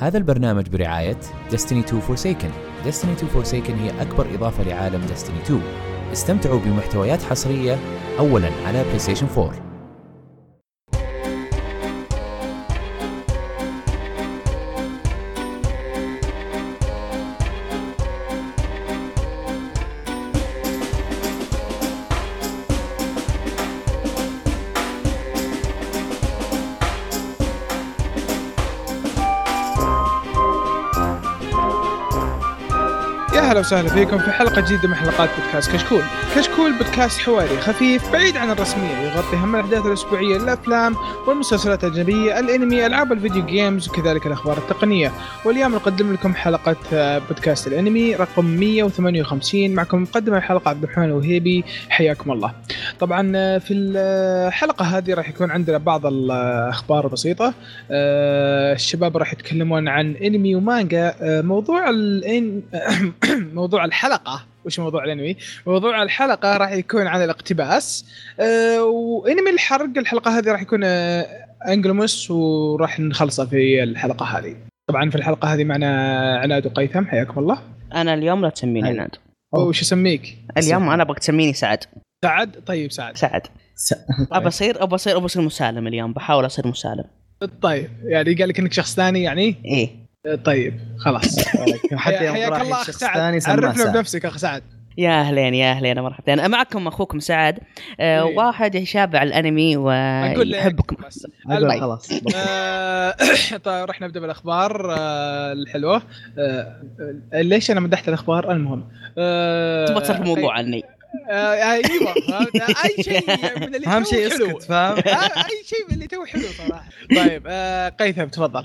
هذا البرنامج برعاية Destiny 2 Forsaken. Destiny 2 Forsaken هي أكبر إضافة لعالم Destiny 2 استمتعوا بمحتويات حصرية أولا على PlayStation 4 وسهلا فيكم في حلقة جديدة من حلقات بودكاست كشكول. كشكول بودكاست حواري خفيف بعيد عن الرسمية يغطي هم الأحداث الأسبوعية الأفلام والمسلسلات الأجنبية الأنمي ألعاب الفيديو جيمز وكذلك الأخبار التقنية. واليوم نقدم لكم حلقة آه، بودكاست الأنمي رقم 158 معكم مقدم الحلقة عبد الرحمن وهيبي حياكم الله. طبعا آه، في الحلقة هذه راح يكون عندنا بعض الأخبار بسيطة. آه، الشباب راح يتكلمون عن أنمي ومانجا آه، موضوع الإن... موضوع الحلقة وش موضوع الأنمي؟ موضوع الحلقة راح يكون عن الاقتباس أه وأنمي الحرق الحلقة هذه راح يكون أه أنجلوموس وراح نخلصه في الحلقة هذه. طبعا في الحلقة هذه معنا عناد وقيثم حياكم الله. أنا اليوم لا تسميني. عناد وش اسميك؟ اليوم أنا أبغاك تسميني سعد سعد طيب سعد سعد س... أبى اصير أبى اصير أبى أصير مسالم اليوم بحاول أصير مسالم طيب يعني قال لك إنك شخص ثاني يعني؟ إيه طيب خلاص. حتى يوم حياك راح الله أخ شخص سعد. عرفنا. بنفسك أخ سعد. يا أهلين يا أهلين مرحبتين معكم أخوكم سعد. آه إيه. واحد يشابع الأنمي ويحبكم. أقول. خلاص. آه، طيب راح نبدأ بالأخبار آه، الحلوة. آه، ليش أنا مدحت الأخبار؟ المهم. تبغى تصرف الموضوع عني. آه، أيوه؟ أي شيء من اللي أهم تو شيء حلو. اسكت فاهم؟ أي شيء من اللي تو حلو صراحة. طيب آه، قيثم تفضل.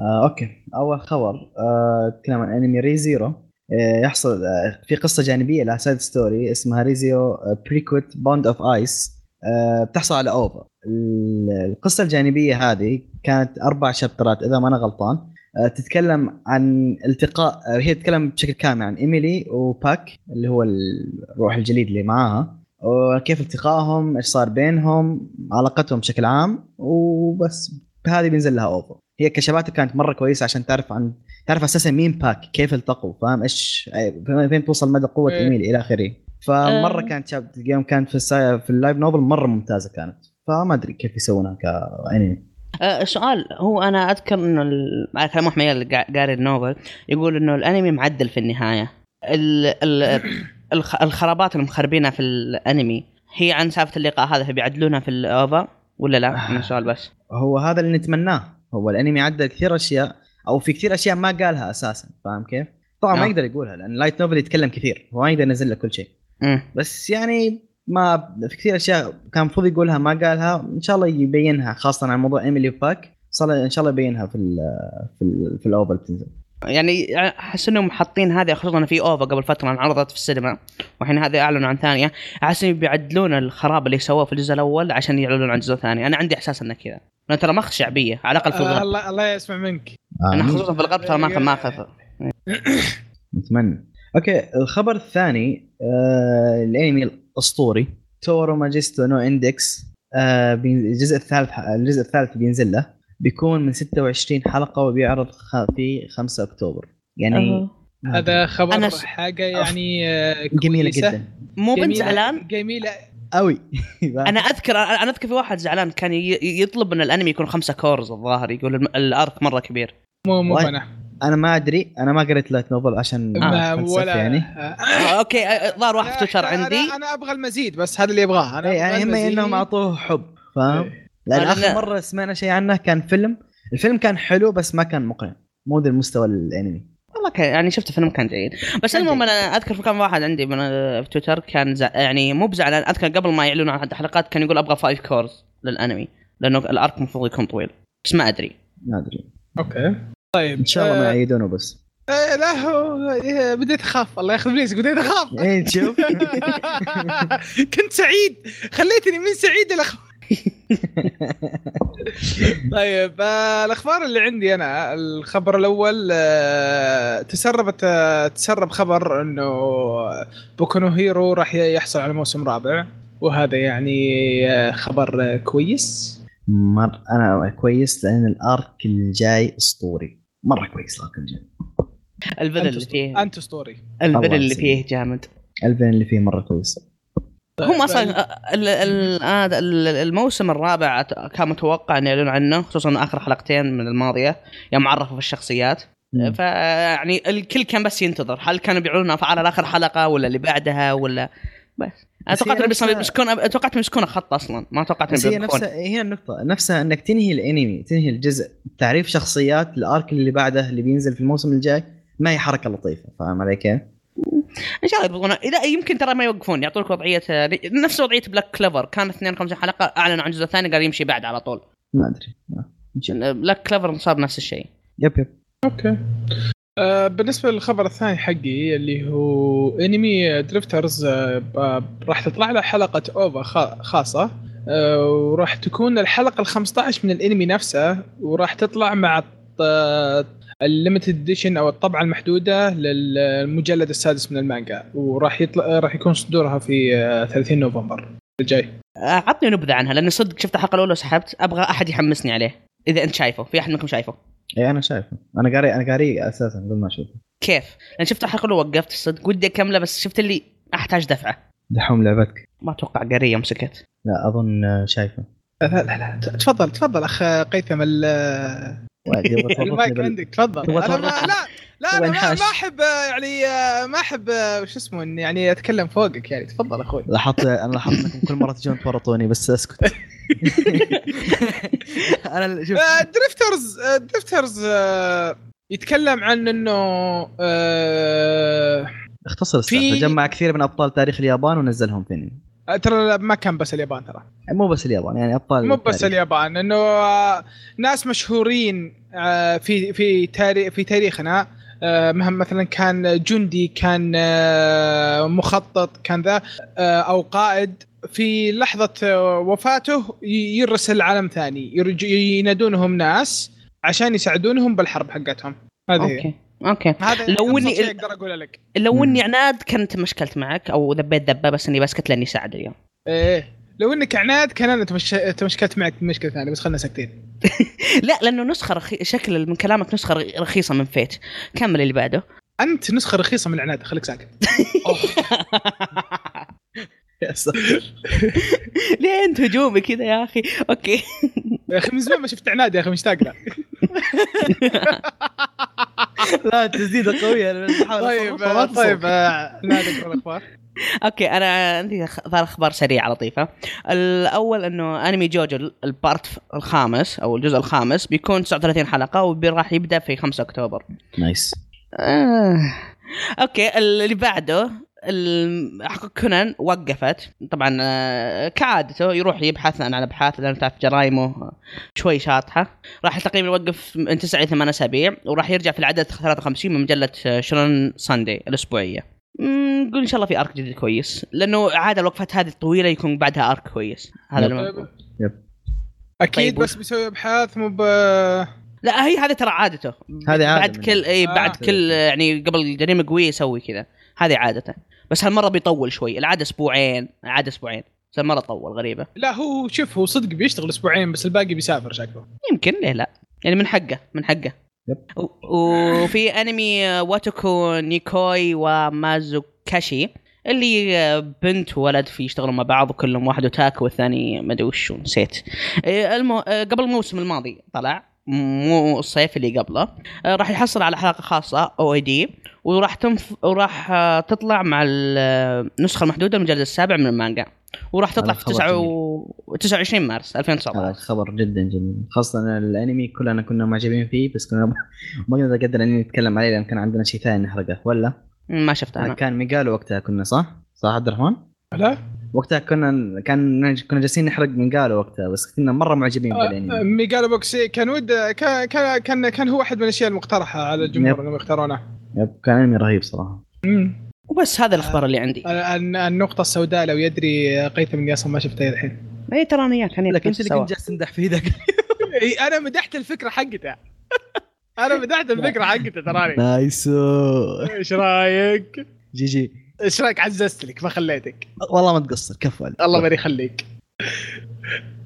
آه، okay. أول خبر آه، نتكلم عن أنمي ري زيرو آه، يحصل آه، في قصة جانبية لها side story اسمها Re:Zero prequel Bond of Ice بتحصل على OVA ال- القصة الجانبية هذه كانت أربع شابترات إذا ما أنا غلطان. آه، تتكلم عن التقاء آه، هي تتكلم بشكل كامل عن إيميلي وباك اللي هو الروح الجليد اللي معاها. وكيف التقائهم إيش صار بينهم علاقتهم بشكل عام وبس. بهذه بينزل لها اوفر هي كشباتها كانت مرة كويسة عشان تعرف عن تعرف أساسا مين باك كيف التقوا فاهم إيش فين توصل مدى قوة إيه. ايميل إلى آخره فمرة آه. كانت شاب الجيم كانت في. في اللايف نوفل مرة ممتازة كانت فما أدري كيف يسوونها كانمي آه سؤال هو أنا أذكر إنه على كلام أحمد اللي قا- قاري النوفل يقول إنه الأنمي معدل في النهاية ال ال الخ- الخرابات المخربينها في الأنمي هي عن سالفة اللقاء هذا فبيعدلونها في ال OVA ولا لا؟ أنا سؤال بس هو هذا اللي نتمناه هو الانمي عدل كثير أشياء أو في كثير أشياء ما قالها أساسا فاهم كيف؟ طبعا ما نعم. يقدر يقولها لأن light novel يتكلم كثير هو ما يقدر ينزل لك كل شيء. بس يعني ما في كثير أشياء كان المفروض يقولها ما قالها إن شاء الله يبينها خاصة عن موضوع إيميلي وباك صار إن شاء الله يبينها في ال في ال في ال OVA بتنزل يعني أحس إنهم حاطين هذه خصوصا في OVA قبل فترة انعرضت في السينما. والحين هذه أعلنوا عن ثانية. أحس إنهم بيعدلون الخراب اللي سووه في الجزء الأول عشان يعلنون عن الجزء الثاني. أنا عندي إحساس إنه كذا. لأن ترى ماخذ شعبية على الأقل في آه، الغرب. الله الله يسمع منك. أنا. خصوصا في الغرب ترى ماخذ ماخذ. نتمنى. okay الخبر الثاني آه الانمي الأسطوري تو آرو ماجوتسو نو اندكس آه الجزء الثالث الجزء الثالث بينزل له. بيكون من 26 حلقة وبيعرض في 5 أكتوبر. يعني أه. هذا خبر أنا س- حاجة يعني آه، جميلة. جدا. مو بنت جميلة- زعلان؟ جميلة. قوي أنا أذكر أنا أذكر في واحد زعلان كان يطلب إن الأنمي يكون خمسة cours الظاهر يقول ال arc مرة كبير. مو مو. أنا أنا ما أدري. أنا ما قريت light novel عشان ولا يعني. آه، آه okay آه، ظهر واحد في تويتر أنا- عندي. أنا أنا أبغى المزيد بس هذا اللي ابغاه أنا أبغى يعني هم. إنهم أعطوه حب فاهم؟ إيه. لأن آخر لا. مرة سمعنا شيء عنه كان فيلم. الفيلم كان حلو بس ما كان مقنع. مو ذا المستوى الأنمي. والله كان يعني شفت فيلم كان جيد. بس المهم. أنا أذكر في كم واحد عندي من في تويتر كان زع... يعني مو بزعلان. أذكر قبل ما يعلنوا عن الحلقات كان يقول أبغى five cours للأنمي. لأنه ال arc المفروض يكون طويل. بس ما أدري. ما أدري. okay. طيب إن شاء الله ما آه، يعيدونه بس. آه، لا هو إيه، بديت أخاف. الله ياخذ فلوسك بديت أخاف. إيه تشوف كنت سعيد. خليتني من سعيد إلى خ- طيب آه، الأخبار اللي عندي أنا الخبر الأول آه، تسربت آه، تسرب خبر إنه بوكو نو هيرو راح يحصل على موسم رابع وهذا يعني خبر كويس. مر أنا كويس لأن الأرك الجاي أسطوري. مرة كويس لكن جيم البدل اللي فيه. أنت ستوري البدل اللي. فيه جامد. الفين اللي فيه مرة كويس. هم أصلا ال- الموسم الرابع كان متوقع ان يعلنوا عنه خصوصا آخر حلقتين من الماضية يوم عرفوا في الشخصيات. فيعني الكل كان بس ينتظر هل كانوا بيعلنوا على آخر حلقة ولا اللي بعدها ولا بس أنا بس هي توقعت إنه نفسها- بيمسكون توقعت يمسكون خط أصلا ما توقعت بس هي. نفسها هي النقطة نفسها إنك تنهي الأنمي تنهي الجزء تعريف شخصيات ال arc اللي بعده اللي بينزل في الموسم الجاي ما هي حركة لطيفة فاهم علي كيف؟ إن شاء الله يضبطون لا يمكن ترى ما يوقفون يعطونك وضعية نفس وضعية Black Clover كان 52 حلقة أعلنوا عن الجزء الثاني قال يمشي بعد على طول. ما أدري. آه،. Black Clover صار نفس الشيء. yep yep. Okay. آه بالنسبة للخبر الثاني حقي اللي هو انمي Drifters آه ب- راح تطلع له حلقة OVA خا- خاصة. آه وراح تكون الحلقة ال 15 من الانمي نفسه وراح تطلع مع ال limited edition أو الطبعة المحدودة للمجلد السادس من المانجا وراح يطلع راح يكون صدورها في آه 30 نوفمبر الجاي. آه، عطني نبذة عنها لاني صدق شفت الحلقة الأولى وسحبت أبغى أحد يحمسني عليه إذا أنت شايفه في أحد منكم شايفه؟ اي أنا شايفه. أنا قاري أنا قاري أساسا قبل ما أشوفه. كيف؟ لأن شفت الحلقة الأولى وقفت صدق ودي أكمله بس شفت اللي أحتاج دفعة. دحوم لعبتك. ما أتوقع قرية مسكت. لا أظن آه، شايفه. لا لا لا تفضل تفضل أخ قيثم تورطني المايك عندك تفضل. أنا ما. لا لا أنا ما, أحب يعني ما أحب وش اسمه إني يعني أتكلم فوقك يعني. تفضل أخوي. لاحظت أنا لاحظت إنكم كل مرة تجون تورطوني بس أسكت. أنا شوف. آه، دريفترز آه، آه، يتكلم عن إنه اختصر في- السالفه جمع كثير من أبطال تاريخ اليابان ونزلهم في انمي ترى ما كان بس اليابان ترى. مو بس اليابان يعني أبطال مو بس. اليابان إنه ناس مشهورين في في تاريخ في تاريخنا آه، مهم مثلا كان جندي كان آه، مخطط كان ذا آه، أو قائد في لحظة آه، وفاته يرسل لعالم ثاني يرج- ينادونهم ناس عشان يساعدونهم بالحرب حقتهم. هذه هي. Okay. Okay. هذا لو شيء أقدر أقوله لك. لو. إني عناد كنت مشكلت معك أو ذبيت ذبة بس إني بسكت لأني ساعد اليوم إيه. لو إنك عناد كان أنا تمش... تمشكلت معك مشكلة ثانية بس خلنا ساكتين. لا لأنه نسخة رخي... شكل من كلامك نسخة رخيصة من Fate. كمل اللي بعده. أنت نسخة رخيصة من عناد خليك ساكت. يا. ليه أنت هجومي كذا يا أخي؟ Okay. يا أخي من زمان ما شفت عناد يا أخي مشتاق له. لا تزيد قوية طيب طيب. آه، عناد اقرا الأخبار. Okay أنا عندي ثلاث أخبار سريعه لطيفه الأول إنه أنمي JoJo ال part الخامس أو الجزء الخامس بيكون 39 حلقة وراح يبدأ في 5 أكتوبر. Nice. آه. Okay اللي بعده كونان وقفت. طبعا آه، كعادته يروح يبحث عن أبحاث لأن تعرف جرايمه شوي شاطحة. راح تقريبا يوقف من 9 إلى 8 أسابيع وراح يرجع في العدد 53 من مجلة آه، Shonen Sunday الأسبوعية. نقول إن شاء الله في arc جديد كويس. لأنه عادة الوقفات هذه الطويلة يكون بعدها arc كويس. هذا yep. اللي أقول. أكيد طيب، بس بيسوي أبحاث مو ب لا هي هذه ترى عادته. هذه عادة بعد منه. كل إي آه. بعد كل يعني قبل جريمة قوية يسوي كذا. هذه عادته. بس هالمرة بيطول شوي. العادة أسبوعين. العاده أسبوعين. بس هالمرة طول غريبة. لا هو شوف هو صدق بيشتغل أسبوعين بس الباقي بيسافر شكله. يمكن ليه لا. يعني من حقه من حقه. Yep. وفي أنمي Wotaku ni Koi wa Muzukashii اللي بنت وولد في يشتغلوا مع بعض وكلهم واحد اوتاكو والثاني ما أدري وشو نسيت المو... آه، قبل الموسم الماضي طلع مو الصيف اللي قبله آه، راح يحصل على حلقة خاصة أو أي دي وراح تنف... وراح آه، تطلع مع النسخه المحدوده المجلد السابع من المانجا وراح تطلع هذا في خبر 9 جميل. و... 29 مارس هذا 2019 خبر جدا جميل خاصة أن الأنمي كلنا كنا معجبين فيه بس كنا ما قدرنا نقدر إني نتكلم عليه لأن كان عندنا شيء ثاني نحرقه ولا ما شفته أنا كان ميقالو وقتها كنا صح؟ صح عبد الرحمن؟ لا وقتها كنا كان كنا جالسين نحرق Megalo وقتها بس كنا مرة معجبين آه، بالأنمي Megalo Box كان ود كان كان كان, هو واحد من الأشياء المقترحة على الجمهور. إنهم يختارونه Yep، كان أنمي رهيب صراحة. أمم. وبس هذا الأخبار اللي عندي. ال- النقطة السوداء لو يدري قيثم اني أصلا ما شفتها الحين. اي ترى أنا اياك هني لك انت اللي. كنت جالس تمدح في ذاك أنا مدحت الفكرة حقتها أنا مدحت الفكرة حقتها تراني. Nice. إيش رأيك؟ GG. إيش رأيك؟ عززت لك ما خليتك. والله ما تقصر كفو عليك. الله ما يخليك.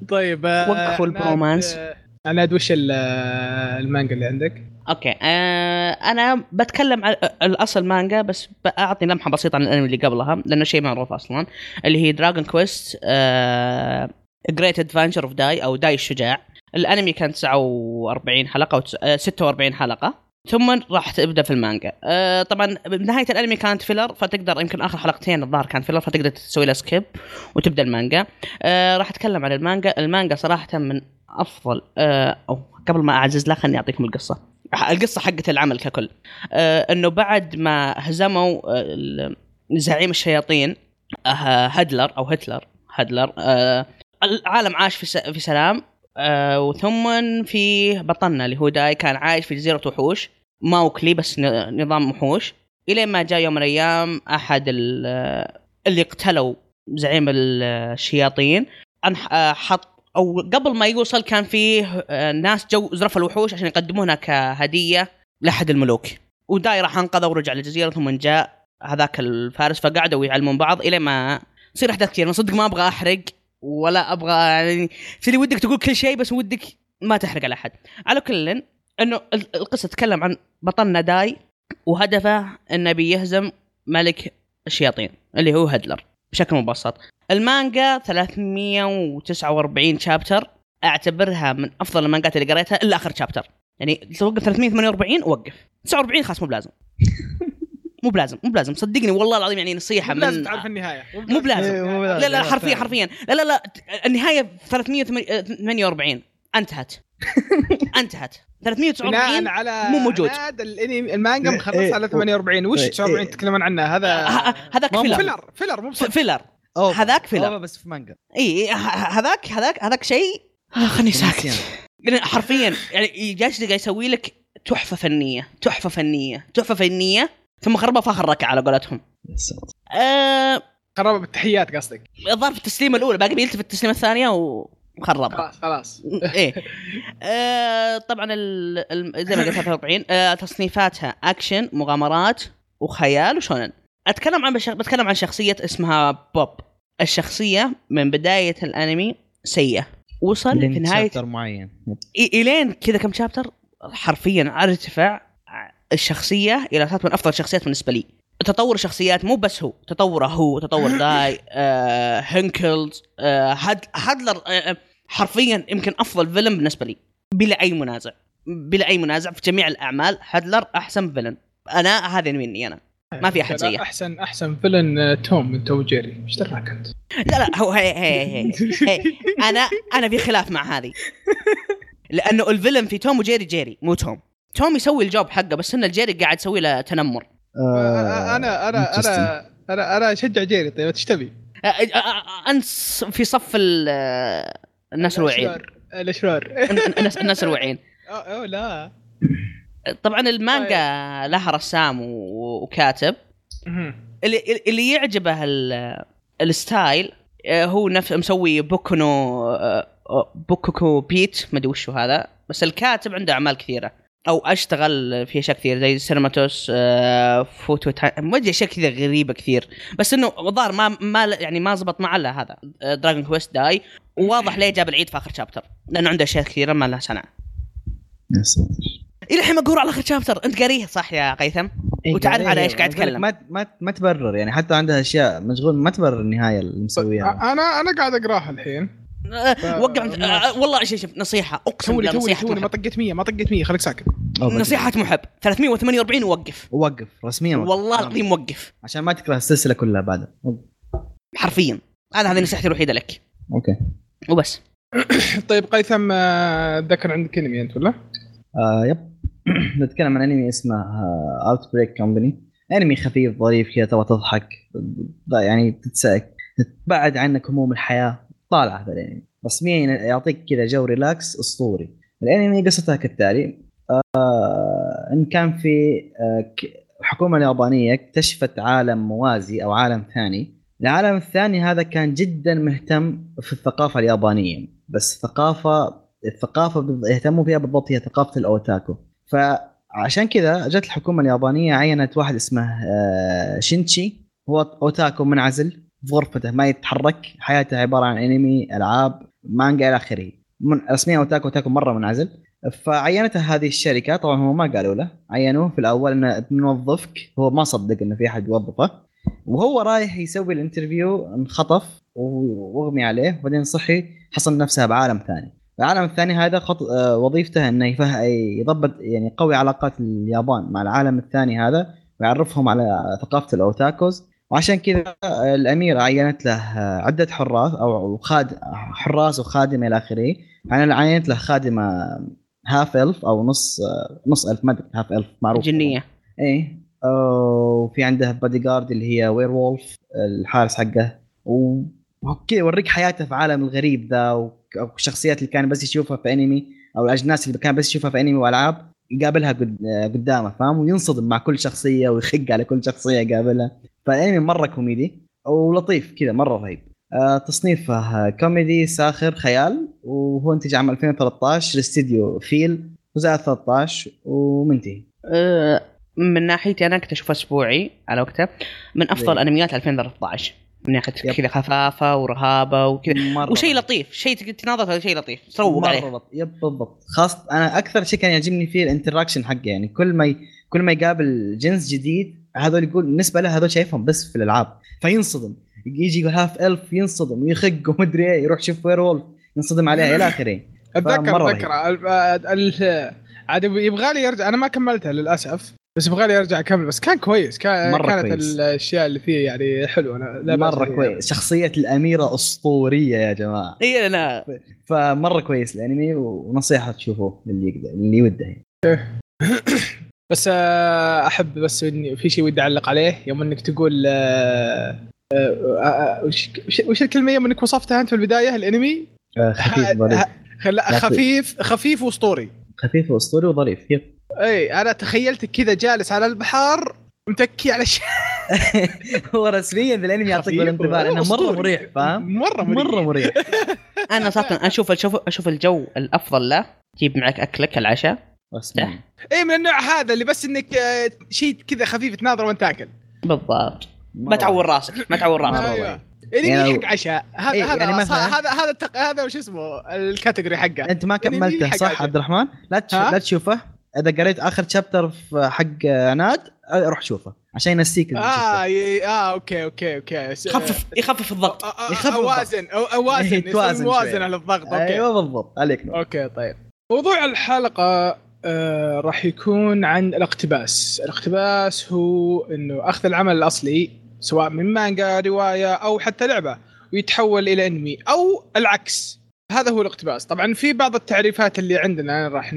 طيب آه، وقفوا ال bromance. عناد وش ال- المانجا اللي عندك؟ Okay. آه أنا بتكلم عن الأصل مانجا بس بعطي لمحة بسيطة عن الأنمي اللي قبلها لأنه شيء معروف أصلا اللي هي Dragon Quest Great Adventure of Dai أو داي الشجاع. الأنمي كان 49 حلقة أو تس- آه، 46 حلقة. ثم راح تبدأ في المانجا. آه طبعا بنهايه الأنمي كانت filler فتقدر يمكن آخر حلقتين الظاهر كان filler فتقدر تسوي له skip وتبدأ المانجا. آه راح أتكلم عن المانجا. المانجا صراحة من أفضل آه أو قبل ما أعزز لا خليني أعطيكم القصة. القصة حقت العمل ككل. آه إنه بعد ما هزموا آه، زعيم الشياطين هدلر أو هتلر هدلر العالم عاش في سلام وثم في بطلنا اللي هو داي كان عايش في جزيرة وحوش. موكلي بس نظام وحوش. إلين ما جاء يوم من الأيام أحد ال- اللي قتلوا زعيم ال- الشياطين حط أو قبل ما يوصل كان فيه آه، ناس جو زرف الوحوش عشان يقدمونها كهديه لأحد الملوك. وداي راح انقذه ورجع للجزيره ثم جاء هذاك الفارس فقعدوا يعلمون بعض إلى ما تصير أحداث كثير أنا صدق ما أبغى أحرق ولا أبغى يعني تصير ودك تقول كل شيء بس ودك ما تحرق على أحد. على كل إنه ال- القصة تتكلم عن بطلنا داي وهدفه انه بيهزم ملك الشياطين اللي هو هدلر بشكل مبسط. المانجا 349 شابتر أعتبرها من أفضل المانجات اللي قريتها إلا آخر شابتر يعني توقف 348 وقف. 49 خلاص مو بلازم. مو بلازم مو بلازم. صدقني والله العظيم يعني نصيحة مو لازم من تعرف النهاية. مو بلازم. إيه، مو بلازم. لا لا لا، حرفيا. حرفيا. لا لا لا النهاية 348 انتهت. انتهت. 349 بناء على مو موجود. عناد الانمي المانجا إيه، مخلص إيه. على 48 وش إيه، 49 إيه. تتكلمون عنها؟ هذا هذاك filler filler filler مو filler هذاك filler. بس في مانجا. إي ه- هذاك هذاك هذاك شيء آه، خلني ساكت. يعني حرفيا يعني جالس قاعد يسوي لك تحفة فنية. تحفة فنية. تحفة فنية. ثم خربها في آخر ركعة على قولتهم. يا ساتر. آه خرب بالتحيات قصدك. الظاهر في التسليمة الأولى. باقي بيلتفت التسليمة الثانية وخربها خلاص خلاص. إيه. آه طبعا ال... زي ما قلت 43 آه تصنيفاتها اكشن مغامرات وخيال و shonen. أتكلم عن بش... بتكلم عن شخصية اسمها بوب. الشخصية من بداية الأنمي سيئة. وصل في نهايه شابتر معين. إلين كذا كم شابتر حرفيا ارتفع الشخصية إلى صارت من أفضل الشخصيات بالنسبة لي. تطور الشخصيات مو بس هو تطوره هو تطور داي آه، هنكلز آه، هاد هادلر آه، آه، حرفيا يمكن أفضل فيلم بالنسبة لي بلا أي منازع بلا أي منازع في جميع الأعمال هادلر أحسن فيلن أنا هذا مني أنا ما في أحد زيه. أحسن أحسن villain آه، توم من توم جيري إيش دراك أنت؟ لا لا هو هي هي هي, هي. أنا أنا في خلاف مع هذه لأنه ال villain في توم وجيري جيري مو توم توم يسوي ال job حقه بس إن الجيري قاعد يسوي له تنمر آه، أنا أنا. أنا أنا أنا أشجع جيري طيب إيش تبي؟ أنا في صف ال- الناس الواعيين الأشرار. الناس الناس الواعيين أوه، اوه لا. طبعا المانجا لها رسام وكاتب. اللي اللي يعجبه ال- ال style آه، هو نفس مسوي بوكونو آه، بوكوكو بيت ما أدري وش هو هذا بس الكاتب عنده أعمال كثيرة. أو أشتغل في أشياء كثير زي سينماتوس آه، فوتو أدري أشياء كذا غريبة كثير بس إنه الظاهر ما ما يعني ما زبط معه إلا هذا Dragon Quest Dai وواضح ليه جاب العيد في آخر chapter لأنه عنده أشياء كثيرة ما لها سنه يا ساتر. إلى الحين مقهور على آخر شابتر أنت قاريه صح يا قيثم؟ إيه، وتعرف على إيش قاعد أتكلم. ما ما ما تبرر يعني حتى عندها أشياء مشغول ما تبرر النهاية اللي مسويها أنا أنا قاعد أقراها الحين. آه، وقع آه، والله شوف شوف نصيحة أقسم بالله نصيحة توني ما. طقيت 100 ما طقيت 100 خليك ساكت. نصيحة محب 348 ووقف. وقف رسميا وقف. والله العظيم وقف. عشان ما تكره السلسلة كلها بعدها وقف. حرفيا. هذا هذه نصيحتي الوحيدة لك. okay. وبس. طيب قيثم آه، ذكر عندك انمي أنت ولا؟ آه yep. نتكلم عن انمي اسمه Outbreak Company انمي خفيف ظريف كذا تبغى تضحك يعني تتسأك تتبعد عنك هموم الحياة. طالع هذا الانمي. رسميا يعطيك كذا جو relax أسطوري. الانمي قصتها كالتالي آه إن كان في آه الحكومة اليابانية اكتشفت عالم موازي أو عالم ثاني. العالم الثاني هذا كان جدا مهتم في الثقافة اليابانية. بس الثقافة الثقافه يهتموا فيها بالضبط هي ثقافة ال otaku. فعشان كذا جت الحكومة اليابانية عينت واحد اسمه آه، شينشي. هو otaku منعزل. في غرفته ما يتحرك. حياته عبارة عن انمي ألعاب مانجا إلى آخره. من رسميا otaku otaku مرة منعزل. فعينته هذه الشركة طبعا هم ما قالوا له. عينوه في الأول إنه بنوظفك هو ما صدق إنه في أحد يوظفه. وهو رايح يسوي ال interview انخطف وأغمي عليه. وبعدين صحي حصل نفسه بعالم ثاني. العالم الثاني هذا خط... آه، وظيفته إنه يفه... يضبط يعني يقوي علاقات اليابان مع العالم الثاني هذا ويعرفهم على ثقافة ال otakus. وعشان كذا الاميره عينت له عدة حراس أو خاد حراس وخادمة إلى آخره. يعني عينت له خادمة half elf أو نص نص elf ما أدري half elf معروف. جنية. إيه. وفي عنده بادي جارد اللي هي werewolf الحارس حقه. وكذا يوريك حياته في عالم الغريب ذا والشخصيات اللي كان بس يشوفها في انمي أو الأجناس اللي كان بس يشوفها في انمي والعاب يقابلها قدامه فاهم؟ وينصدم مع كل شخصية ويخق على كل شخصية يقابلها. فالأنمي مرة كوميدي ولطيف كذا مرة رهيب. آه تصنيفه كوميدي ساخر خيال وهو انتج عام 2013 لاستديو Feel وزاد 13 ومنتهي. أه من ناحيتي أنا كنت أشوفه أسبوعي على وقته. من أفضل انميات 2013 من ناحية كذا خفافة ورهابة وكذا. وشيء لطيف شيء تناظر شيء لطيف. تروق عليه. مرة yep بالضبط. خاص أنا أكثر شيء كان يعجبني فيه ال interaction حقه يعني كل ما ي... كل ما يقابل جنس جديد هذول يقول بالنسبة له هذول شايفهم بس في الألعاب فينصدم. يجي يقول half elf ينصدم ويخق ومدري إيه يروح يشوف werewolf ينصدم عليها إلى آخره. أتذكر اتذكر عاد يبغى لي يرجع أنا ما كملتها للأسف بس يبغى لي ارجع أكمل بس كان كويس كان مرة كانت كويس. الأشياء اللي فيه يعني حلوة أنا مرة كويس. شخصية الأميرة أسطورية يا جماعة. اي أنا. فمرة كويس الأنمي ونصيحة تشوفوه للي يقدر اللي وده يعني. بس آه، أحب بس إني في شيء ودي أعلق عليه يوم إنك تقول آه، آه، وش وش الكلمة؟ يوم إنك وصفتها أنت في البداية الأنمي؟ خفيف ظريف خفيف. خفيف وأسطوري. خفيف وأسطوري وظريف. يب. إي أنا تخيلتك كذا جالس على البحر متكي على شيء هو رسميا بالانمي يعطيك بالانطباع لأنه مرة مريح فاهم؟ مرة مريح. مرة مريح. أنا صراحة أشوف أشوف أشوف الجو الأفضل له تجيب معك أكلك العشاء. اي من النوع هذا اللي بس إنك آه، شيء كذا خفيف تناظر وأنت تاكل. بالضبط. ما تعور راسك ما تعور راسك. أيوة. اللي يعني حق عشاء. هذا إيه هذا يعني مثلا هذا هذا هذا وش اسمه؟ ال category حقه. أنت ما كملته صح عبد الرحمن؟ لا لا تشوفه. إذا قريت آخر chapter في حق عناد روح شوفه عشان ينسيك آه آه okay okay okay. يخفف يخفف الضغط. يخفف أوازن أوازن إيه، توازن موازن على الضغط okay. أيوه بالضبط. عليك نور. okay طيب. موضوع الحلقة آه راح يكون عن الاقتباس. الاقتباس هو إنه أخذ العمل الأصلي سواء من مانجا رواية أو حتى لعبة ويتحول إلى أنمي أو العكس. هذا هو الاقتباس. طبعا في بعض التعريفات اللي عندنا راح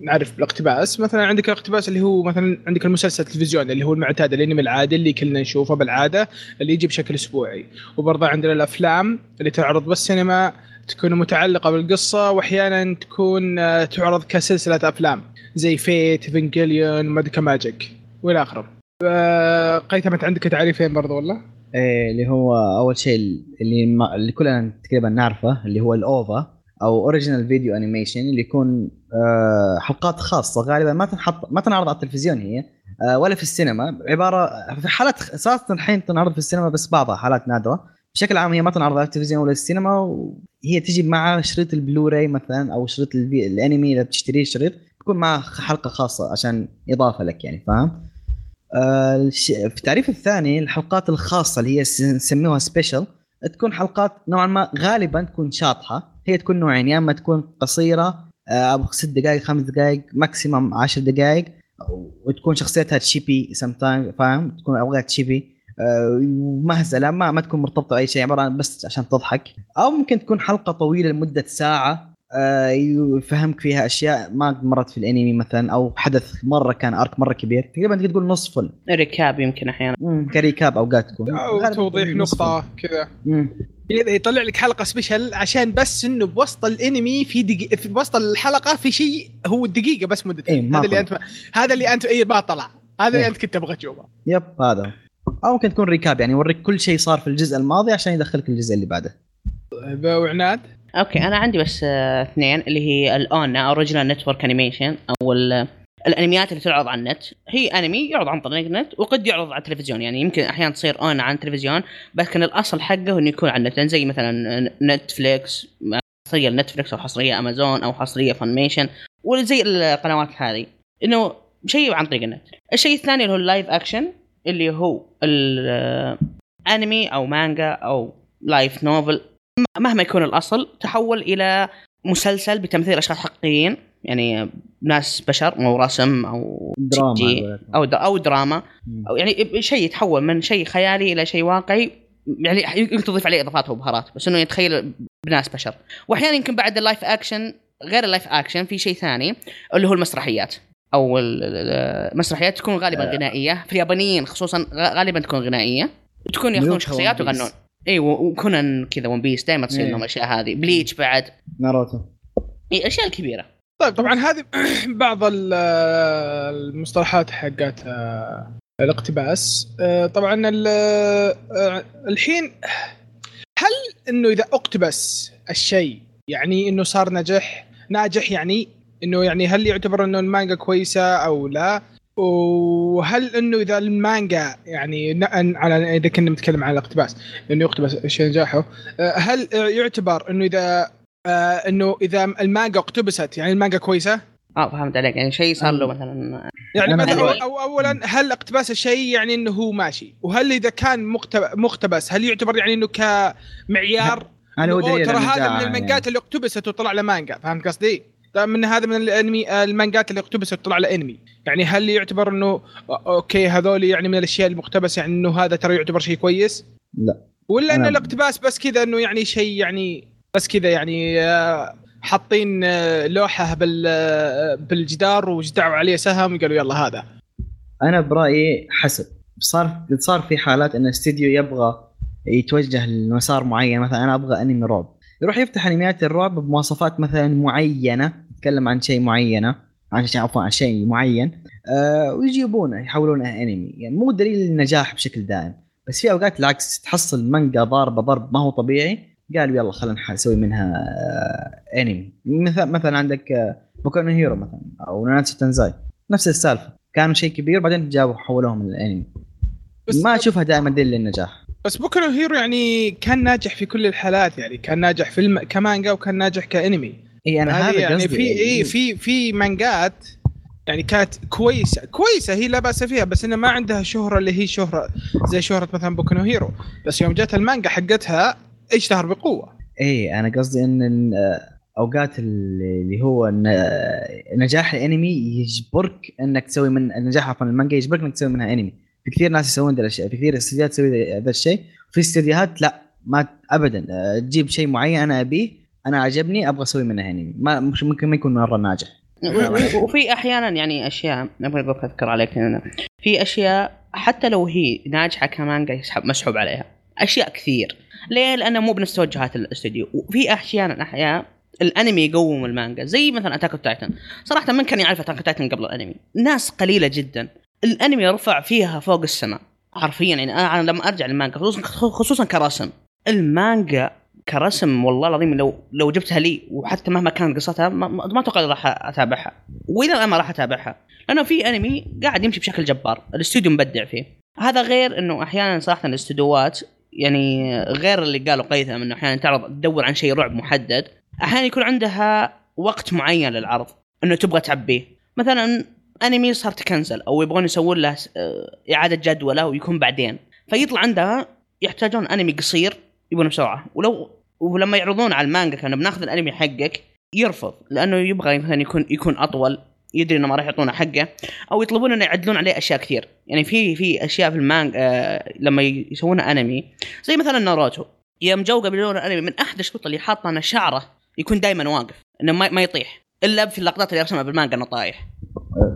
نعرف بالاقتباس. مثلا عندك الاقتباس اللي هو مثلا عندك المسلسل التلفزيوني اللي هو المعتاد الأنمي العادي اللي كلنا نشوفه بالعادة اللي يجي بشكل أسبوعي. وبرضه عندنا الأفلام اللي تعرض بالسينما تكون متعلقة بالقصة وأحيانا تكون آه، تعرض كسلسلة أفلام زي Fate Evangelion Madoka Magica وإلى آخره. آه، قيثم عندك تعريفين برضه ولا؟ إيه اللي هو أول شيء اللي ما اللي كلنا تقريبا نعرفه اللي هو ال OVA أو original video animation اللي يكون آه، حلقات خاصة غالبا ما تنحط ما تنعرض على التلفزيون هي آه، ولا في السينما. عباره في حالات صارت الحين تنعرض في السينما بس بعضها حالات نادرة. بشكل عام هي ما تنعرض على التلفزيون ولا السينما وهي تجي مع شريط البلوراي مثلا أو شريط الأنمي إذا بتشتريه شريط تكون معه حلقة خاصة عشان إضافة لك يعني فاهم؟ آه، في التعريف الثاني الحلقات الخاصة اللي هي نسميها special تكون حلقات نوعا ما غالبا تكون شاطحة هي تكون نوعين يا إما تكون قصيرة آه، ابو ست دقائق خمس دقائق maximum عشر دقائق وتكون شخصيتها chibi sometime فاهم تكون أوقات chibi آه، مهزله ما ما تكون مرتبطة بأي شيء عبارة بس عشان تضحك. أو ممكن تكون حلقة طويلة لمدة ساعة آه، يفهمك فيها أشياء ما مرت في الأنمي مثلا أو حدث مرة كان arc مرة كبير. تقريبا تقدر تقول نص filler recap يمكن أحيانا. ك recap اوقات تكون أو توضيح نقطة كذا. يطلع لك حلقة special عشان بس إنه بوسط الأنمي في دقيقه في بوسط الحلقة في شيء هو دقيقة بس مدته إيه هذا اللي أنت هذا اللي انت اي ما طلع. هذا اللي إيه. أنت كنت تبغى تشوفه. yep هذا. أو ممكن تكون recap يعني يوريك كل شيء صار في الجزء الماضي عشان يدخلك الجزء اللي بعده. طيب وعناد؟ okay أنا عندي بس آه، اثنين اللي هي ال ONA original network animation أو الأنميات اللي تعرض على النت. هي أنمي يعرض عن طريق النت وقد يعرض على التلفزيون يعني يمكن أحيانا تصير ONA عن التلفزيون لكن الأصل حقه إنه يكون على النت. يعني زي مثلا Netflix حصرية Netflix أو حصرية امازون أو حصرية Funimation وزي القنوات هذه. إنه شيء عن طريق النت. الشيء الثاني اللي هو ال live action اللي هو الانمي أو مانجا أو light novel مهما يكون الأصل تحول إلى مسلسل بتمثيل أشخاص حقيقيين يعني ناس بشر مو رسم أو دراما أو أو دراما. أو يعني شيء يتحول من شيء خيالي إلى شيء واقعي يعني يمكن تضيف عليه اضافات وبهارات بس إنه يتخيل بناس بشر. واحيانا يمكن بعد ال live action غير ال live action في شيء ثاني اللي هو المسرحيات. أو ال- ال- المسرحيات تكون غالبا آه. غنائية. في اليابانيين خصوصا غالبا تكون غنائية. تكون يأخذون شخصيات. ويغنون إي و- وكونان كذا ون بيس دائما تصير إيه. لهم الاشياء هذه. بليتش بعد. ناروتو. إي الاشياء الكبيرة. طيب طبعا هذه بعض ال- المصطلحات حقت الاقتباس. آه، طبعا آه، الحين هل إنه إذا اقتبس الشيء يعني إنه صار نجح ناجح يعني إنه يعني هل يعتبر إنه المانجا كويسة أو لا وهل إنه إذا المانجا يعني على إذا كنا نتكلم عن الاقتباس إنه يقتبس شيء نجاحه آه، هل يعتبر إنه إذا آه إنه إذا المانجا اقتبست يعني المانجا كويسة آه فهمت عليك يعني شيء صار له أم. مثلا يعني مثلا أو, اولا هل اقتباس الشيء يعني إنه هو ماشي وهل إذا كان مقتب- مقتبس هل يعتبر يعني إنه كمعيار هل هو ترى هذا من يعني. المانجات اللي اقتبست وطلع له مانجا فهمت قصدي؟ من هذا من الأنمي آه، المانجات اللي اقتبست وطلع له أنمي. يعني هل يعتبر إنه أوكي هذول يعني من الأشياء المقتبسة يعني إنه هذا ترى يعتبر شيء كويس؟ لا. ولا إنه الاقتباس بس كذا إنه يعني شيء يعني بس كذا يعني آه، حاطين آه، لوحة بال بالجدار وجدعوا عليه سهم وقالوا يلا هذا. أنا برأيي حسب. صار صار في حالات إن الاستديو يبغى يتوجه لمسار معين. مثلا أنا أبغى أنمي رعب. يروح يفتح أنميات الرعب بمواصفات مثلا معينة يتكلم عن شيء معينة عن شيء عفوا عن شيء معين آه ويجيبونه يحولونه أنمي. يعني مو دليل النجاح بشكل دائم بس في أوقات العكس تحصل مانجا ضاربة ضرب ما هو طبيعي قالوا يلا خلينا نسوي منها آه أنمي. مثلا مثلا عندك آه بوكو هيرو مثلا أو ناناتسو نو تايزاي نفس السالفة. كانوا شيء كبير بعدين جابوا حولوهم للأنمي. ما أشوفها دائما دليل للنجاح. بس بوكو هيرو يعني كان ناجح في كل الحالات يعني كان ناجح في الم... كمانجا وكان ناجح كأنمي. إي أنا هذه هذا يعني في إي في في مانجات يعني كانت كويسة كويسة هي لا بأس فيها بس انها ما عندها شهرة اللي هي شهرة زي شهرة مثلا بوكو هيرو بس يوم جت المانجا حقتها اشتهر بقوة. إي أنا قصدي إن أوقات اللي هو نجاح الأنمي يجبرك إنك تسوي من النجاح عفوا المانجا يجبرك إنك تسوي منها أنمي. في كثير ناس يسوون ذا الاشياء في كثير استديوهات تسوي ذا الشيء. وفي استديوهات لا ما ابدا. أه، تجيب شيء معين أنا أبيه أنا عجبني أبغى أسوي منه انمي ما مش ممكن ما يكون مرة ناجح. وفي أحيانا يعني أشياء أبغى اذكر عليك هنا في أشياء حتى لو هي ناجحة كمانجا يسحب مسحوب عليها. أشياء كثير. ليه؟ لأنه مو بنفس توجهات الاستوديو. وفي أحيانا أحيانا الأنمي يقوم المانجا. زي مثلا اتاك تايتن صراحة من كان يعرف اتاك تايتن قبل الأنمي. ناس قليلة جدا. الأنمي رفع فيها فوق السماء حرفيا يعني أنا لما أرجع للمانجا خصوصا خصوصا كرسم. المانجا كرسم والله العظيم لو لو جبتها لي وحتى مهما كانت قصتها ما, أتوقع راح أتابعها. وإلى الآن ما راح أتابعها. لأنه في أنمي قاعد يمشي بشكل جبار الاستوديو مبدع فيه. هذا غير إنه أحيانا صراحة الاستوديوهات يعني غير اللي قالوا قيثم إنه أحيانا تعرض تدور عن شيء رعب محدد أحيانا يكون عندها وقت معين للعرض إنه تبغى تعبيه. مثلا أنمي صار تكنسل أو يبغون يسوون له آه، إعادة جدولة ويكون بعدين. فيطلع عندها يحتاجون أنمي قصير يبونه بسرعة. ولو ولما يعرضون على المانجا كانوا بناخذ الأنمي حقك يرفض لأنه يبغى مثلا يكون يكون أطول يدري إنه ما راح يعطونه حقه أو يطلبون إنه يعدلون عليه أشياء كثير. يعني في في أشياء في المانجا آه لما يسوون أنمي زي مثلا ناروتو. يوم جو قبلون الانمي من أحد الشروط اللي حاطة إنه شعره يكون دائما واقف إنه ما, يطيح. إلا في اللقطات اللي رسمها بالمانجا إنه طايح.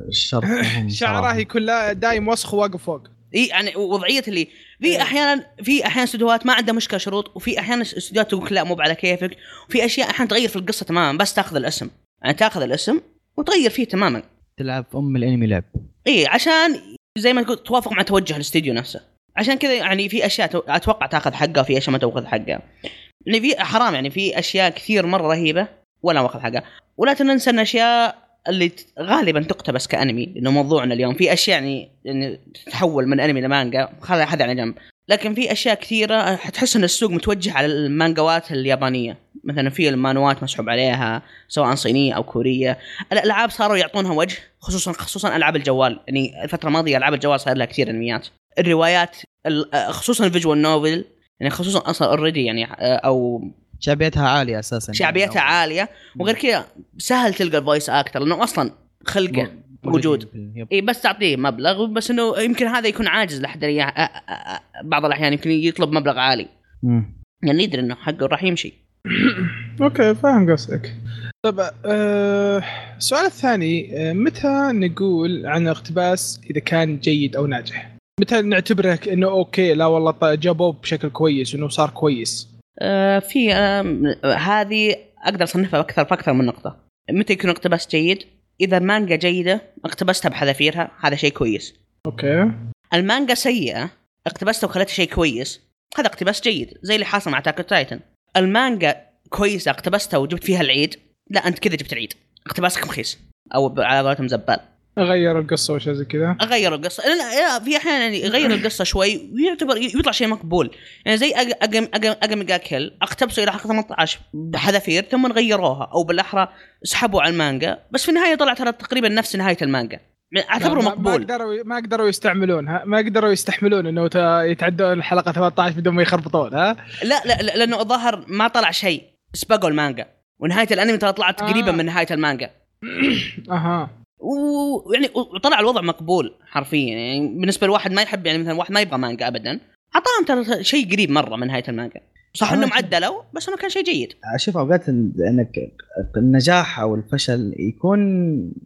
الشرط شعره. يكون لا دايم وسخ واقف فوق. إي يعني وضعية اللي في أحيانا في أحيانا استديوهات ما عندها مشكلة شروط وفي أحيانا استديوهات تقول لك لا مو على كيفك. وفي أشياء أحيانا تغير في القصة تماما بس تاخذ الاسم. يعني تاخذ الاسم وتغير فيه تماما. تلعب أم الأنمي لعب. إي عشان زي ما تقول توافق مع توجه الاستديو نفسه. عشان كذا يعني في أشياء تو- أتوقع تاخذ حقها وفي أشياء ما تاخذ حقها. يعني في حرام يعني في أشياء كثير مرة رهيبة ولا ماخذ حقها. ولا تنسى إن أشياء اللي غالبا تقتبس كأنمي لأنه موضوعنا اليوم. في أشياء يعني, يعني تتحول من أنمي لمانجا خلي هذا على جنب. لكن في أشياء كثيرة حتحس إن السوق متوجه على المانجوات اليابانية. مثلا في المانوات مسحوب عليها سواء صينية أو كورية. الألعاب صاروا يعطونها وجه خصوصا خصوصا ألعاب الجوال. يعني الفترة الماضية ألعاب الجوال صار لها كثير أنميات. الروايات ال- خصوصا ال visual novel يعني خصوصا أصلا already يعني أو شعبيتها عالية أساسا شعبيتها عالية. وغير كذا سهل تلقى ال voice actor لأنه أصلا خلقه موجود. إي بس تعطيه مبلغ بس إنه يمكن هذا يكون عاجز لحد أ- بعض الأحيان يمكن يطلب مبلغ عالي. مم. يعني يدري إنه حقه راح يمشي. أوكي فاهم قصدك. طب آه السؤال الثاني آه متى نقول عن اقتباس إذا كان جيد أو ناجح؟ متى نعتبره إنه أوكي لا والله ط- جابوه بشكل كويس إنه صار كويس؟ في آه هذه أقدر أصنفها باكثر فأكثر من نقطة. متى يكون اقتباس جيد؟ إذا المانجا جيدة اقتبستها بحذافيرها هذا شيء كويس. أوكي. المانجا سيئة اقتبستها وخلتها شيء كويس هذا اقتباس جيد زي اللي حاصل مع اتاك تايتن المانجا كويسة اقتبستها وجبت فيها العيد لا أنت كذا جبت العيد. اقتباسك رخيص أو على قولتهم زبال. أغير القصة وشيء زي كذا. أغير القصة. لا في أحيانا يعني يغير القصة شوي ويعتبر يطلع شيء مقبول. يعني زي أجم أجم أجم كيل اقتبسوا إلى حلقه 18 بحذافير ثم غيروها. أو بالأحرى سحبوا على المانجا. بس في النهاية طلع ترى تقريبا نفس نهاية المانجا. أعتبره ما- ما مقبول. قدروا ما قدروا يستعملونها ما قدروا يستحملون إنه يتعدون الحلقة 18 بدون ما يخربطون ها؟ لا لا, لا لأنه الظاهر ما طلع شيء. سبقوا المانجا. ونهاية الأنمي ترى طلعت آه. قريبه من نهاية المانجا. أها. ويعني وطلع الوضع مقبول حرفيا يعني بالنسبة لواحد ما يحب يعني مثلا واحد ما يبغى مانجا ابدا أعطاهم ترى شيء قريب مرة من نهاية المانجا صح. إنهم عدلوا بس انه كان شيء جيد أشوف أوقات إنك النجاح أو الفشل يكون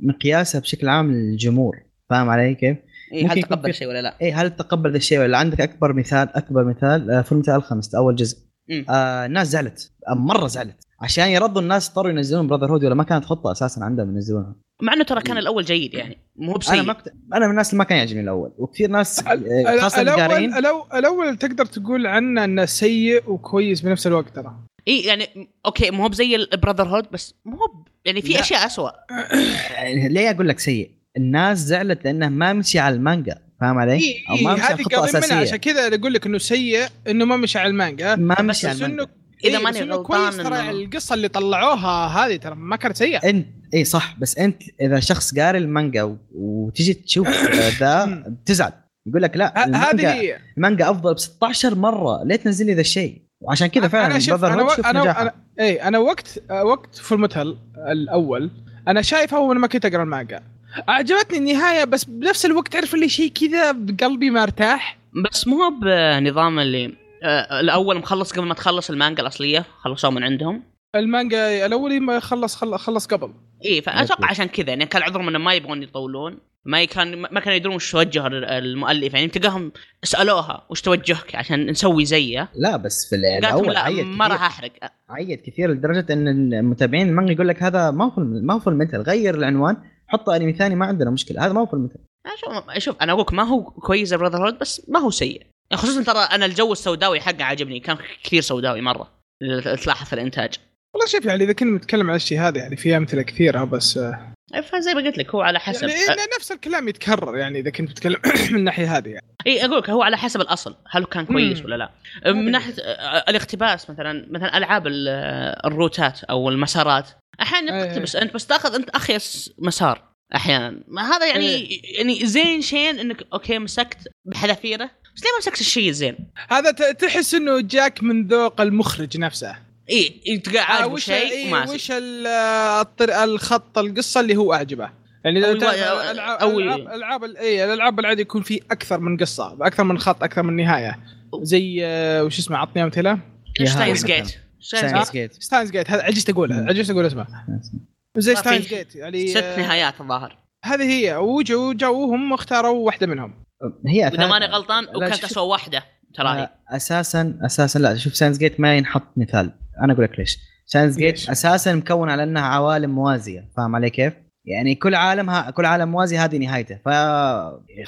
مقياسه بشكل عام للجمهور فاهم علي كيف؟ إيه هل تقبل شيء ولا لا؟ اي هل تقبل ذا الشيء ولا عندك أكبر مثال أكبر مثال آه، فيلم مثال الخمس أول جزء مم. آه الناس زعلت مرة زعلت عشان يرضوا الناس اضطروا ينزلون براذر هود ولا ما كانت خطة أساسا عندهم ينزلونها. مع إنه ترى كان الأول جيد يعني. مو أنا بسيء. ما كنت أنا من الناس اللي ما كان يعجبني الأول. وكثير ناس آه، خاصة الأول القارين الأول- الأول تقدر تقول عنه إنه سيء وكويس بنفس الوقت ترى. إي يعني أوكي مو هو بزي البراذر هود بس مو يعني في. أشياء اسوء يعني ليه أقول لك سيء؟ الناس زعلت لأنه ما مشي على المانجا. فاهم علي؟ إي أو ما إيه مشي على هذه خطة قاضي منها. عشان كذا أقول لك إنه سيء إنه ما مشى على المانجا. ما بس مشي على المانجا. إنه إذا إيه، ماني غلطان كويس ترى إنه- القصة اللي طلعوها هذه ترى ما كانت سيئه انت إي صح بس أنت إذا شخص قاري المانجا و- وتجي تشوف ذا بتزعل يقول لك لا هذه المانجا أفضل ب 16 مرة. ليه تنزل لي ذا الشيء؟ وعشان كذا فعلا أنا شوف Brotherhood أنا و... نجاحه. أنا إي أنا وقت وقت فول ميتال الأول أنا شايفه وأنا ما كنت أقرأ المانجا. أعجبتني النهاية بس بنفس الوقت تعرف اللي شيء كذا بقلبي ما ارتاح. بس مو بنظام اللي الأول مخلص قبل ما تخلص المانجا الأصلية خلصوه من عندهم. المانجا الاولي ما خلص خلص, خلص قبل. اي فأتوقع. عشان كذا يعني كان عذرهم انهم ما يبغون يطولون. ما كان ما كانوا يدرون وش توجه المؤلف يعني تلقاهم سألوها وش توجهك عشان نسوي زيه لا بس في الأول لا ما راح أحرق. عيد كثير لدرجة إن المتابعين المانجا يقول لك هذا ما هو ما هو ميتال غير العنوان حط أنمي ثاني ما عندنا مشكلة. هذا ما هو ميتال شوف أنا أقولك ما هو كويس Brotherhood بس ما هو سيء. خصوصا ترى أنا الجو السوداوي حقه عجبني كان كثير سوداوي مرة تلاحظ في الإنتاج. والله شوف يعني إذا كنا نتكلم عن الشيء هذا يعني في أمثلة كثيرة بس آه، فزي ما قلت لك هو على حسب. يعني إن نفس الكلام يتكرر يعني إذا كنت تتكلم من الناحية هذه يعني. اي أقول لك هو على حسب الأصل هل كان كويس مم. ولا لا. من ناحية آه، الاقتباس مثلا مثلا ألعاب ال- آه، الروتات أو المسارات. أحيانا إيه. تقتبس أنت بس تأخذ أنت اخيس مسار أحيانا. ما هذا يعني يعني زين شين إنك okay مسكت بحذافيره بس ليه ما مسكت الشيء الزين؟ هذا ت- تحس إنه جاك من ذوق المخرج نفسه. اي تلقى آه، عاجبه وش شيء إيه وش الخط القصة اللي هو أعجبه. يعني لو الالعاب الالعاب اي الألعاب العادية يكون في أكثر من قصة أكثر من خط أكثر من نهاية. زي آه، وش اسمه عطني أمثلة؟ Steins هذا Gate Steins Gate Steins Gate هذا عجزت اقولها. عجزت أقول اسمه. زي Steins Gate يعني ست آه، نهايات الظاهر. هذه هي. وجوا جو هم اختاروا واحدة منهم. هي إذا ماني غلطان وكانت اسوء واحدة ترى هي. آه، أساسا أساسا لا شوف Steins Gate ما ينحط مثال. أنا أقول لك ليش. Steins Gate؟ أساسا مكون على أنها عوالم موازية فاهم علي كيف؟ يعني كل عالم ها كل عالم موازي هذه نهايته. ف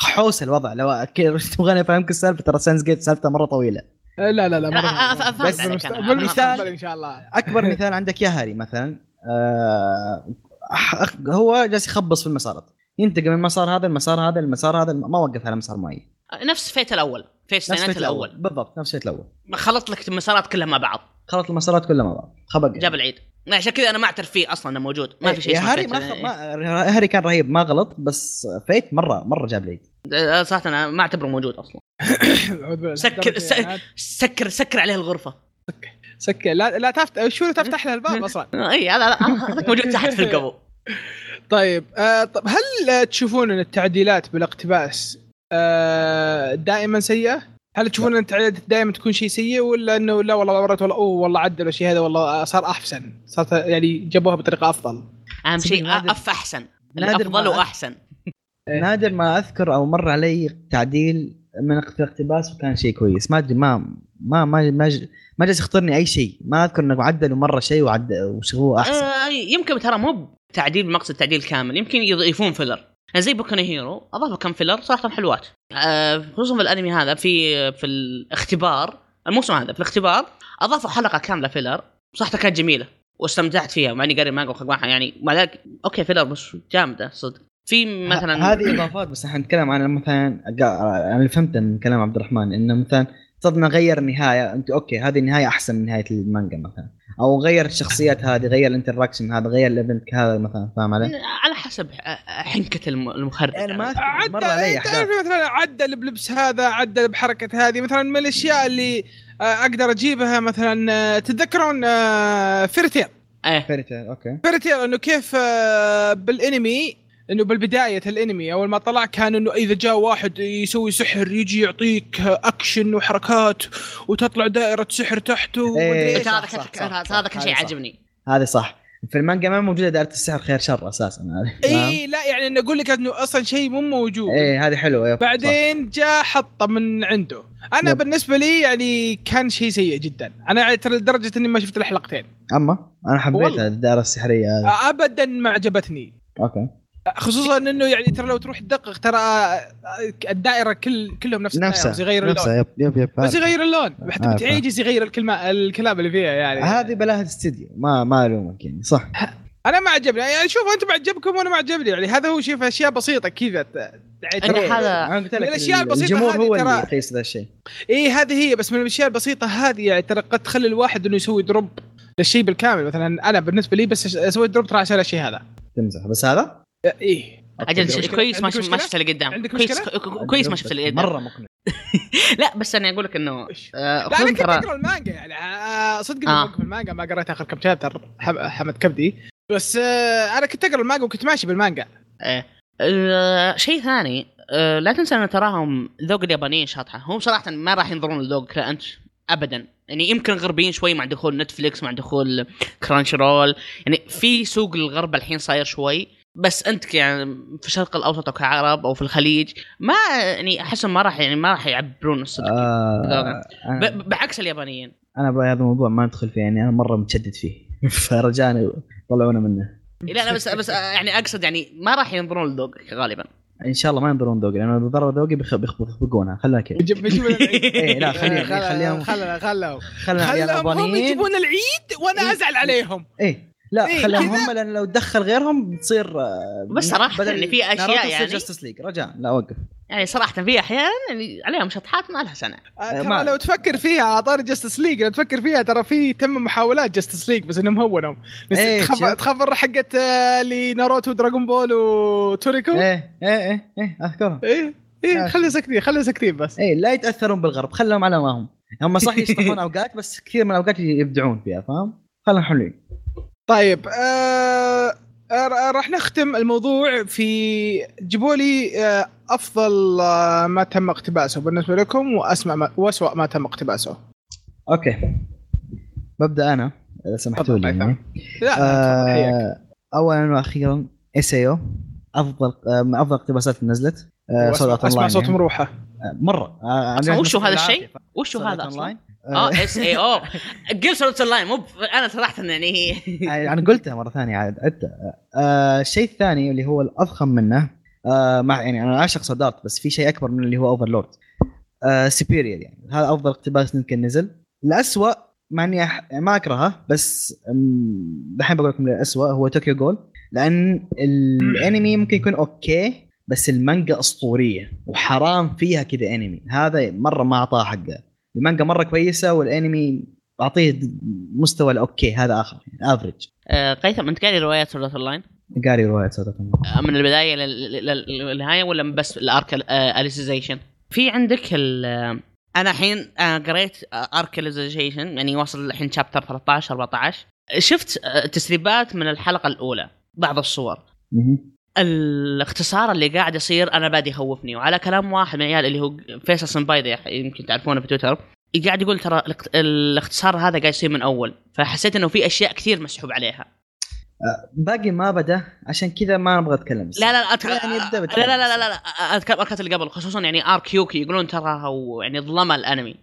حوس الوضع. لو تبغاني أفهمك السالفة ترى Steins Gate سالفته مرة طويلة. لا لا لا آه، آه، آه، فهمت بس بالمستقبل مثال- إن شاء الله. أكبر مثال عندك Yahari مثلا. آه هو جالس يخبص في المسارات. ينتقل من المسار هذا المسار هذا المسار هذا ما وقف على مسار معين. نفس Fate الأول. Fate Fate الأول. بالضبط نفس Fate الأول. خلطت لك المسارات كلها مع بعض. خلط المسارات كلها مع بعض. خبق جاب العيد. عشان كذا أنا ما أعترف فيه أصلا إنه موجود. ما في شيء يا اسمه Yahari Fate. ما, خ... ما Yahari كان رهيب ما غلط بس Fate مره مرة جاب العيد. آه، صراحة أنا ما أعتبره موجود أصلا. سكر. سكر سكر عليه الغرفة. سكر. لا لا تفتح شو تفتح لها الباب أصلا؟ إي هذا موجود تحت في القبو. طيب آه طب هل آه، تشوفون إن التعديلات بالاقتباس آه دائما سيئة؟ هل تشوفون إن التعديلات دائما تكون شيء سيء ولا إنه لا والله مرات والله أوه والله عدلوا الشيء هذا والله صار أحسن صارت يعني جابوها بطريقة أفضل؟ أهم شيء أف أحسن نادر الأفضل ما- وأحسن. نادر ما أذكر أو مر علي تعديل من اقتباس وكان شيء كويس. ما أدري ما ما ما ما, ما جالس يخطرني أي شيء. ما أذكر إنه عدلوا مره شيء وعدل وسووه أحسن. آه يمكن ترى مو تعديل بمقصد تعديل كامل. يمكن يضيفون filler يعني زي Boku Hero أضافوا كم filler صراحة حلوات. آه خصوصا في الأنمي هذا في في الاختبار الموسم هذا في الاختبار أضافوا حلقة كاملة filler صراحة كانت جميلة واستمتعت فيها. مع إني قاري مانجا يعني مع ذلك okay filler بس جامدة صدق. في مثلا هذه إضافات بس إحنا نتكلم عن مثلا أنا فهمته من كلام عبد الرحمن إنه مثلا صدنا غير النهايه أنت okay هذه النهاية أحسن من نهاية المانجا مثلا. أو غير الشخصيات هذه غير ال interaction هذا غير ال event هذا مثلا فاهم علي؟ على حسب حنكة الم- المخرج ما يعني. علي أحداث تعرف مثلا عدل بلبس هذا عدل بحركة هذه مثلا من الأشياء اللي آه، أقدر أجيبها مثلا آه، تتذكرون آه، فيرتيل إيه فيري تيل أوكي فيرتيل إنه كيف آه، بالأنمي إنه بالبداية الأنمي أول ما طلع كان إنه إذا جاء واحد يسوي سحر يجي يعطيك أكشن وحركات وتطلع دائرة سحر تحته إيه. هذا صح، كان هذا كان شيء هذا صح. عجبني. هذه صح. في المانجا ما موجودة دائرة السحر خير شر أساسا هذه. اي لا يعني انه أقول لك إنه أصلا شيء مو موجود. إيه هذه حلوة yep، صح. بعدين جاء حطة من عنده. أنا yep. بالنسبة لي يعني كان شيء سيء جدا. أنا ترى لدرجة إني ما شفت الحلقتين. أما؟ أنا حبيتها والله. الدائرة السحرية هذه. ابدا ما عجبتني. okay. خصوصا إنه يعني ترى لو تروح تدقق ترى الدائرة كل كلهم نفس الدائرة نفسها بس يغير اللون. نفسها يب يب يب بس. يغير اللون. حتى. بيعجز يغير الكلمة الكلام اللي فيها يعني. هذه بلاهة استديو. ما ما ألومك يعني صح. أنا ما عجبني. يعني شوف أنتم ما عجبكم وأنا ما عجبني. يعني هذا هو شوف أشياء بسيطة كذا. يعني هذا- أنا قلت من لك الأشياء البسيطة الجمهور هذه هو ترى- اللي يقيس ذا الشيء. اي هذه هي. بس من الأشياء البسيطة هذه يعني ترى قد تخلي الواحد إنه يسوي drop للشيء بالكامل. مثلا أنا بالنسبة لي بس أسوي drop ترى عشان الشيء هذا. تمزح. بس هذا؟ إيه. أجل؟ كويس ما ما؟ شفت اللي قدام عندك كويس؟ كويس ما شفت اللي قدام مرة مقنع. لا بس أنا أقول لك انه؟ آه، لا أنا كنت أقرأ المانجا يعني. آه، صدق آه. موقف المانجا. ما قريت آخر كم chapter حم- حمد كبدي. بس آه، أنا كنت أقرأ المانجا وكنت ماشي بالمانجا. آه، آه، شيء ثاني آه، لا تنسى إن تراهم ذوق اليابانيين شاطحة. هم صراحة ما راح ينظرون لذوق أنت ابدا. يعني يمكن غربيين شوي مع دخول Netflix مع دخول Crunchyroll يعني في سوق الغرب الحين صاير شوي. بس أنت يعني في الشرق الأوسط أو كعرب أو في الخليج ما يعني أحس ما راح يعني ما راح يعبرون الصدق. آه أنا, بعكس اليابانيين. أنا بهذا الموضوع ما ندخل فيه يعني أنا مرة متشدد فيه. فرجاء طلعونا منه. لا لا بس بس آه، يعني أقصد يعني ما راح ينظرون لذوق غالبا. إن شاء الله ما ينظرون ذوقي لأنه إذا نظروا ذوقي بيخ- بيخ- بيخبقونها خلنا كذا العيد. إيه، لا، خليهم- خل- خليهم- خل- خلهم خلنا عيال خلهم هم يابانيين يجيبون العيد وأنا إيه. أزعل عليهم. إيه. لا إيه، خليهم كذا. هم لأن لو تدخل غيرهم بتصير آه، بس صراحة يعني في أشياء يعني- Justice League رجاء لا وقف يعني صراحة في أحيان يعني عليهم شطحات ما لها سنع. آه، ما- ترى لو تفكر فيها على طاري Justice League لو تفكر فيها ترى في تم محاولات Justice League بس إنهم هونوا. بس إيه، تخبر حقت آه، اللي ناروتو Dragon Ball وتوريكو. إيه إيه إيه إيه اذكرها إيه إيه خلي ساكتين خلي ساكتين بس. إيه لا يتأثرون بالغرب خلهم على ما هم هم صح يشطحون أوقات بس كثير من الأوقات يبدعون فيها فاهم؟ خلهم حلوين. طيب آه آه، راح نختم الموضوع في جيبوا لي آه أفضل آه ما تم اقتباسه بالنسبة لكم وأسمع ما واسوء ما تم اقتباسه okay ببدأ أنا إذا سمحتوا لي. يعني. لا. آه اولا وأخيرا SAO أفضل آه من أفضل اقتباسات اللي نزلت آه Sword Art Online صوت يعني. مروحة آه مرة آه وشو هذا. الشيء؟ وشو هذا أصلا؟ آه SAO. قل Sword Online مو أنا صراحة يعني أنا قلتها مرة ثانية عاد عدتها آه الشيء الثاني اللي هو الأضخم منه آه مع يعني أنا أعشق Sword Art بس في شيء أكبر من اللي هو Overlord آه superior يعني. هذا أفضل اقتباس يمكن نزل. الاسوء مع إني أح... ما أكرهه بس دحين بقول لكم الاسوء هو Tokyo Ghoul لأن الأنمي ممكن يكون okay بس المانجا أسطورية وحرام فيها كذا أنمي. هذا مرة ما أعطاه حقه. المانجا مرة كويسة والانمي أعطيه مستوى ال okay هذا آخر average آه قيثم أنت قاري روايات Sword Online قاري روايه Sword آه، من البداية لل- لل- للنهاية ولا بس ال arc Alicization في عندك ال أنا الحين آه، قريت arc Alicization يعني واصل الحين chapter 13 14 شفت آه، تسريبات من الحلقة الأولى بعض الصور. الاختصار اللي قاعد يصير أنا بادي يخوفني وعلى كلام واحد من العيال اللي هو فيصل سمبايدي يمكن تعرفونه في تويتر قاعد يقول ترى الاخت- الاختصار هذا قاعد يصير من أول فحسيت إنه في أشياء كثير مسحوب عليها باقي ما بدا عشان كذا ما أبغى أتكلم لا لا لا أتك... يعني يبدأ لا بالتالي. لا لا لا, لا. أذكر الاركات اللي قبل خصوصا يعني آرك يوكي يقولون ترى يعني ظلم الأنمي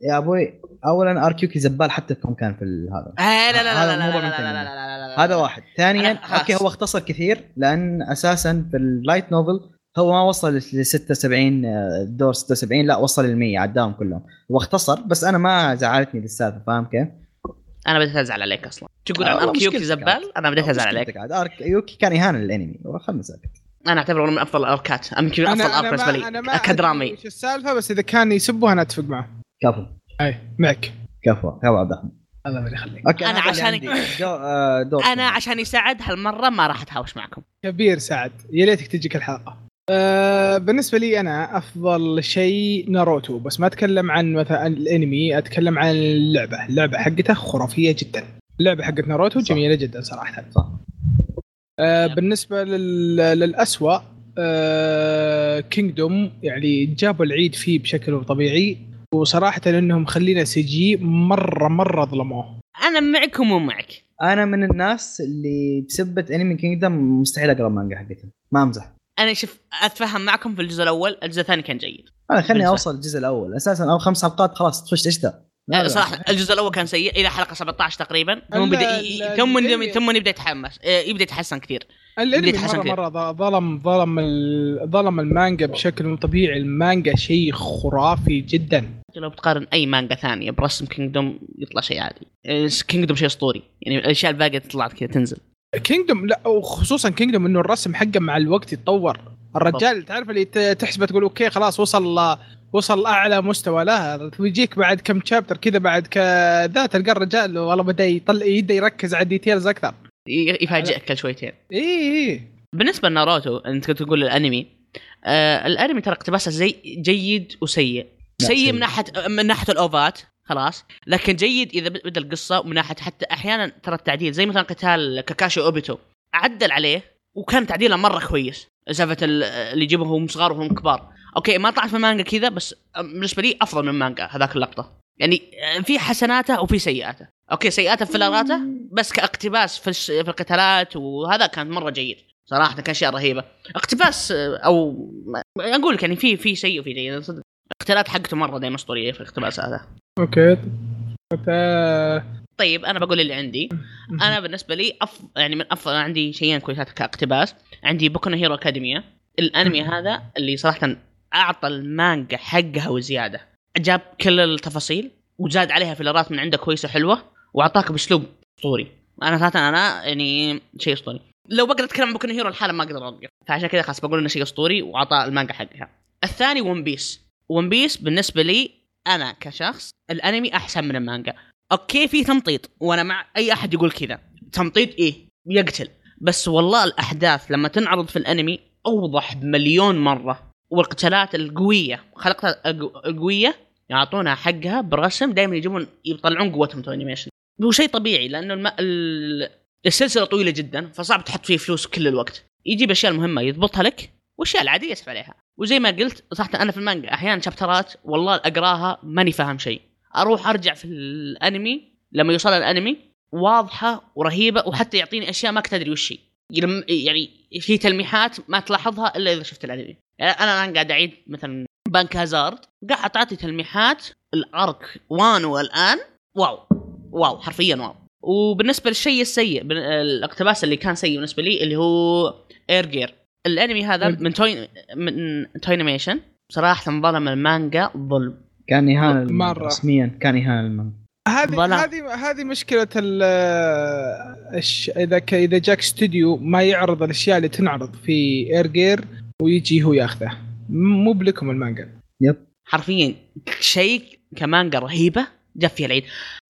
يا أبوي اولا اركيوكي زبال حتى في كان في ال- هذا. آه لا لا لا لا لا لا لا لا ثاني. لا لا لا لا هذا واحد. ثانيا. أوكي هو اختصر كثير لأن أساسا في اللايت نوفل هو ما وصل ل 76 آه، دور 76 لا وصل ل 100 عداهم كلهم. هو اختصر بس أنا ما زعلتني السالفه فاهم كيف؟ أنا بديت أزعل عليك أصلا. تقول آه، عن والله ارك يوكي مشكلتك عاد. زبال؟ أنا بديت أزعل عليك. عاد. ارك يوكي كان إهانة للأنمي خلنا ساكت أنا أعتبره من أفضل الاركات يمكن أفضل arc بالنسبة لي كدرامي. إيش السالفة بس إذا كان يسبه أنا أتفق معه. كفو. أي معك. كفو. كفو عبد الرحمن. الله يخليك. okay أنا اللي عشان-. دو- آه، دور. أنا عشان يساعد هالمرة ما راح أتهاوش معكم. كبير سعد. يا ليتك تجيك الحلقة. أه بالنسبة لي أنا أفضل شيء ناروتو بس ما أتكلم عن مثلا الأنمي أتكلم عن اللعبة. اللعبة حقته خرافية جدا. اللعبة حقت ناروتو صح. جميلة جدا صراحة. صح. أه بالنسبة لل... للاسوء أه Kingdom يعني جابوا العيد فيه بشكل طبيعي. وصراحة إنهم مخلينا CG مرة مرة ظلموه. أنا معكم ومعك أنا من الناس اللي بسبة انمي Kingdom مستحيل أقرأ المانجا حقتها ما أمزح. أنا شوف أتفهم معكم في الجزء الأول الجزء الثاني كان جيد. أنا خليني أوصل الجزء الأول. أساسا أو خمس حلقات خلاص تخش اشتاء لا لا. صراحة الجزء الأول كان سيء إلى حلقة 17 تقريبا. ثم بدأ ثم ثم يبدأ يتحمس. آه، يبدأ يتحسن كثير. الأنمي مرة كثير. مرة ظلم ظلم ال- ظلم المانجا بشكل مو طبيعي. المانجا شيء خرافي جدا. لو بتقارن أي مانجا ثانية برسم Kingdom يطلع شيء عادي. Kingdom شيء أسطوري. يعني الأشياء الباقية طلعت كذا تنزل. Kingdom لا وخصوصا Kingdom إنه الرسم حقه مع الوقت يتطور. الرجال تعرف اللي ت- تحسبه تقول okay خلاص وصل وصل أعلى مستوى. لا ويجيك بعد كم chapter كذا بعد كذا تلقى الرجال والله بدأ يطلع يبدأ يركز على ال details أكثر. يفاجئك كل شويتين. اي اي بالنسبة لناروتو أنت كنت تقول الأنمي آه الأنمي ترى اقتباسه زي جيد وسيء. سيء سيء. من ناحية من ناحية الأوفات خلاص. لكن جيد إذا بدأ القصة ومن ناحية حتى أحيانا ترى التعديل زي مثلا قتال كاكاشي أوبيتو. عدل عليه وكان تعديله مرة كويس. سالفة ال- اللي يجيبهم صغار وهم كبار. okay ما طلعت في المانجا كذا بس بالنسبة لي أفضل من المانجا هذاك اللقطة. يعني في حسناته وفي سيئاته. okay سيئاته في فلاراته بس كاقتباس في الش- في القتالات وهذا كان مرة جيد. صراحة كان اشياء رهيبة. اقتباس آه، أو ما- أقول لك يعني في في سيء وفي جيد صدق الاقتالات حقته مرة دائما اسطوريه في الاقتباس هذا. okay. طيب أنا بقول اللي عندي. أنا بالنسبة لي أف... يعني من أفضل عندي شيئين كويسات كاقتباس. عندي Boku Hero Academia الأنمي هذا اللي صراحة أعطى المانجا حقها وزيادة. جاب كل التفاصيل وزاد عليها فيلرات من عنده كويسة حلوة وأعطاك بأسلوب أسطوري. أنا صراحة أنا يعني شيء أسطوري. لو بقدر أتكلم عن Boku Hero الحالة ما أقدر اوقف فعشان كذا خلاص بقول إنه شيء أسطوري وأعطى المانجا حقها. الثاني One Piece One Piece بالنسبة لي أنا كشخص الأنمي أحسن من المانجا. okay في تمطيط وأنا مع أي أحد يقول كذا. تمطيط إيه؟ يقتل. بس والله الأحداث لما تنعرض في الأنمي أوضح بمليون مرة. والقتالات القوية القو- القوية يعطونها حقها بالرسم دائما يجيبون يطلعون قوتهم Toei Animation هو شيء طبيعي لأنه الم... ال- السلسلة طويلة جدا فصعب تحط فيه فلوس كل الوقت. يجيب الاشياء المهمه يضبطها لك والاشياء العادية يسحب عليها. وزي ما قلت صراحة أنا في المانجا أحيانا شابترات والله أقراها ماني فاهم شيء. أروح أرجع في الأنمي لما يوصل الأنمي واضحة ورهيبة وحتى يعطيني أشياء ما كنت أدري وش هي. يعني في تلميحات ما تلاحظها إلا إذا شفت الأنمي. يعني أنا الآن قاعد أعيد مثلا Punk Hazard قاعد تعطي تلميحات ل arc وانو الآن wow wow حرفيا wow وبالنسبة للشيء السيء الاقتباس اللي كان سيء بالنسبة لي اللي هو Air Gear الأنمي هذا من توي من Toei Animation صراحة ظلم المانجا ظلم كان اهانه للمانجا. مرة. رسميا كان اهانه المانجا. هذه. هذه هذه مشكلة ال. إذا ك... إذا جاك استوديو ما يعرض الأشياء اللي تنعرض في Air Gear ويجي هو ياخذه. مو بلكم المانجا. yep. حرفيا شيء كمانجا رهيبة جاب فيها العيد.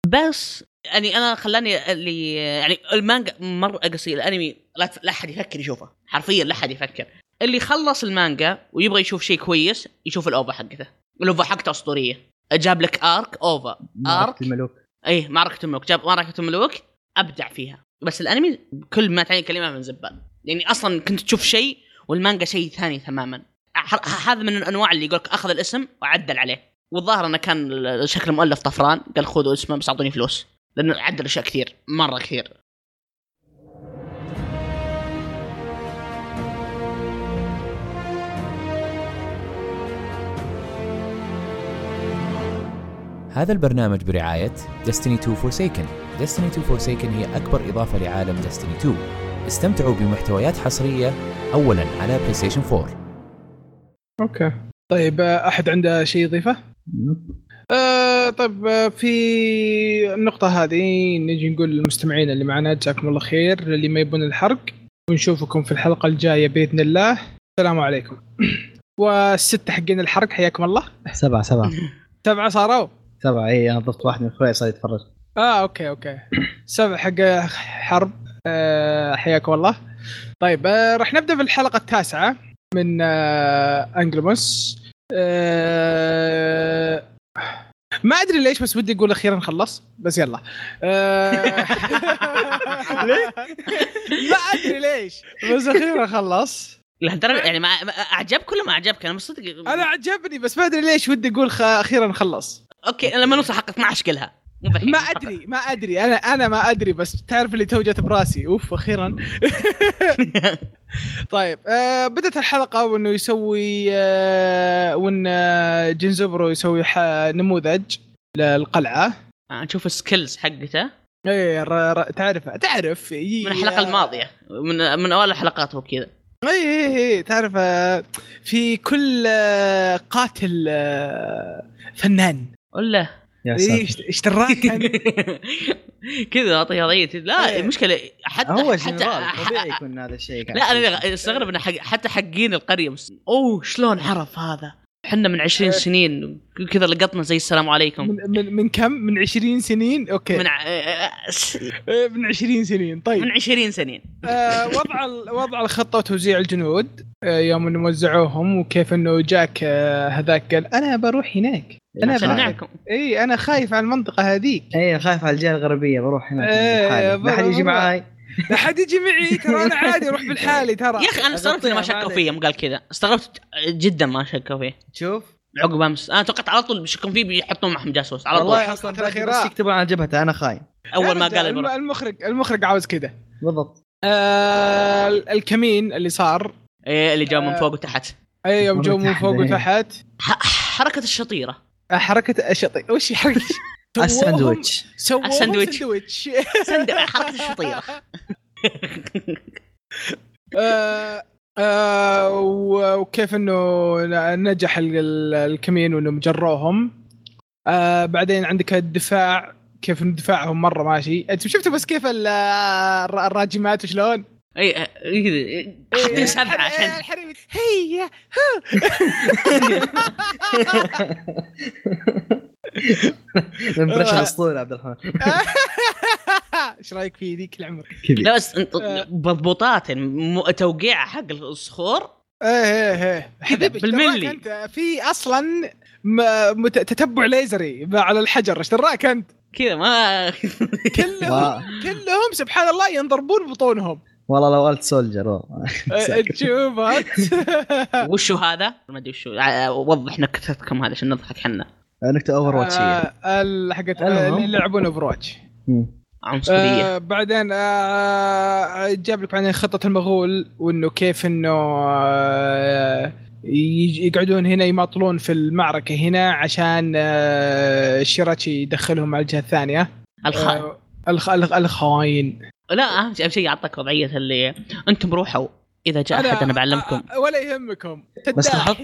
بس يعني أنا خلاني اللي يعني المانجا مرة قصير الأنمي لا لا أحد يفكر يشوفه. حرفيا لا أحد يفكر. اللي خلص المانجا ويبغى يشوف شيء كويس يشوف ال OVA حقته. ال OVA حقته أسطورية. جاب لك arc OVA معركة arc الملوك اي معركه الملوك جاب معركه الملوك أبدع فيها. بس الأنمي كل ما تعني كلمة من زبال يعني أصلا كنت تشوف شيء والمانجا شيء ثاني تماما. هذا من الأنواع اللي يقولك أخذ الاسم وعدل عليه. والظاهر إنه كان شكل المؤلف طفران قال خذوا اسمه بس أعطوني فلوس لأنه عدل أشياء كثير مرة كثير. هذا البرنامج برعاية Destiny 2 Forsaken. Destiny 2 Forsaken هي أكبر إضافة لعالم Destiny 2 استمتعوا بمحتويات حصرية أولا على PlayStation 4 أوكي. طيب آه، أحد عنده شيء يضيفه؟ آه طيب آه، في النقطة هذه نجي نقول للمستمعين اللي معنا جزاكم الله خير اللي ما يبون الحرق ونشوفكم في الحلقة الجاية بإذن الله. السلام عليكم. والستة حقين الحرق حياكم الله. سبعة سبعة. سبعة صاروا؟ سبعة إي أنا ضفت واحد من أخوي صار يتفرج. آه okay okay. سبع حق حرق. آه حياكم الله طيب آه راح نبدأ بالحلقة التاسعة من آه Angolmois. ما أدري ليش بس ودي أقول أخيرا خلص. بس يلا. ليه؟ ما أدري ليش بس أخيرا خلص. لهالدرجه يعني ما أعجبك ولا ما أعجبك؟ أنا مصدق. أنا عجبني بس ما أدري ليش ودي أقول. أخيرا خلص. okay لما نوصل اشكلها مو بالحين ما. أدري ما أدري. أنا أنا ما أدري بس تعرف اللي تو جت براسي. أوف أخيرا. طيب آه بدت الحلقة وإنه يسوي آه وإن آه، جنزبرو يسوي نموذج للقلعة. آه، نشوف السكيلز حقته. اي تعرف تعرف من الحلقة الماضية. من من اوائل الحلقات هو كذا. اي اي اي تعرف آه، في كل آه، قاتل آه، فنان. ولا؟ يا إيه، إيش دراك كان كذا اعطيها ضيت لا إيه. المشكلة حتى هو حتى طبيعي يكون هذا الشيء لا. أنا استغرب انه حق حتى حقين القرية مس... أوه شلون عرف هذا؟ إحنا من 20 إيه. سنين كذا لقطنا زي السلام عليكم. من, من, من كم؟ من 20 سنين؟ okay. من ع... من 20 سنين. طيب. من 20 سنين. آه وضع وضع الخطة وتوزيع الجنود آه يوم انه وزعوهم وكيف إنه جاك آه هذاك قال أنا بروح هناك. أنا عشان بروح نعكم إي أنا خايف على المنطقة هذيك. إيه خايف على الجهة الغربية بروح هناك. لحالي. لا حد يجي بروح. معاي. لا حد يجي معي ترى أنا عادي أروح بالحالي ترى. يا أخي أنا استغربت ما ما شكوا. فيه يوم قال كذا. استغربت جدا ما شكوا فيه. شوف. عقب أمس. أنا توقعت على طول بيشكون فيه بيحطون معهم جاسوس على طول. والله أصلا. بس يكتبون على جبهته أنا خاين أول ما قال. المخرج المخرج عاوز كذا. بالضبط. آه الكمين اللي صار. إيه اللي جاء من آه. فوق وتحت. إي يوم جو من فوق. وتحت. ح- حركة الشطيرة. حركة الشطي وش حركة؟ الساندويتش الساندويتش. ساندويتش حركة الشطيره آه، وكيف إنه نجح ال- ال- الكمين وإنهم جروهم. آه، بعدين عندك الدفاع كيف دفاعهم مرة ماشي. أنت شفتوا بس كيف ال- الر- الراجمات وشلون؟ اي إيه، حاطين سبعه عشان. الحريم هي الامبريشن اسطوري عبد الرحمن. إيش رأيك في ذيك العمر؟ لا بس آه. مضبوطات توقيع حق الصخور. إيه إيه إيه. حبيبي إيش بالملي. انت في أصلا تتبع ليزري على الحجر. إيش دراك أنت؟ كذا ما كلهم كلهم سبحان الله ينضربون ببطونهم والله لو قلت سولجر والله. أه، تشوف. وشو هذا؟ ما أدري وشو آه، وضح نكتتكم هذا عشان نضحك حنا نكتة Overwatch آه، حقت. اللي يلعبون Overwatch. عنصريه آه بعدين آه جاب لك بعدين خطة المغول وإنه كيف إنه آه يقعدون هنا يماطلون في المعركة هنا عشان آه شيراتشي يدخلهم على الجهة الثانية الخ... آه الخ... الخ... لا أهم شيء أهم شيء يعطيك وضعية اللي أنتم روحوا. إذا جاء أحد أنا بعلمكم. ولا يهمكم. بس لاحظت.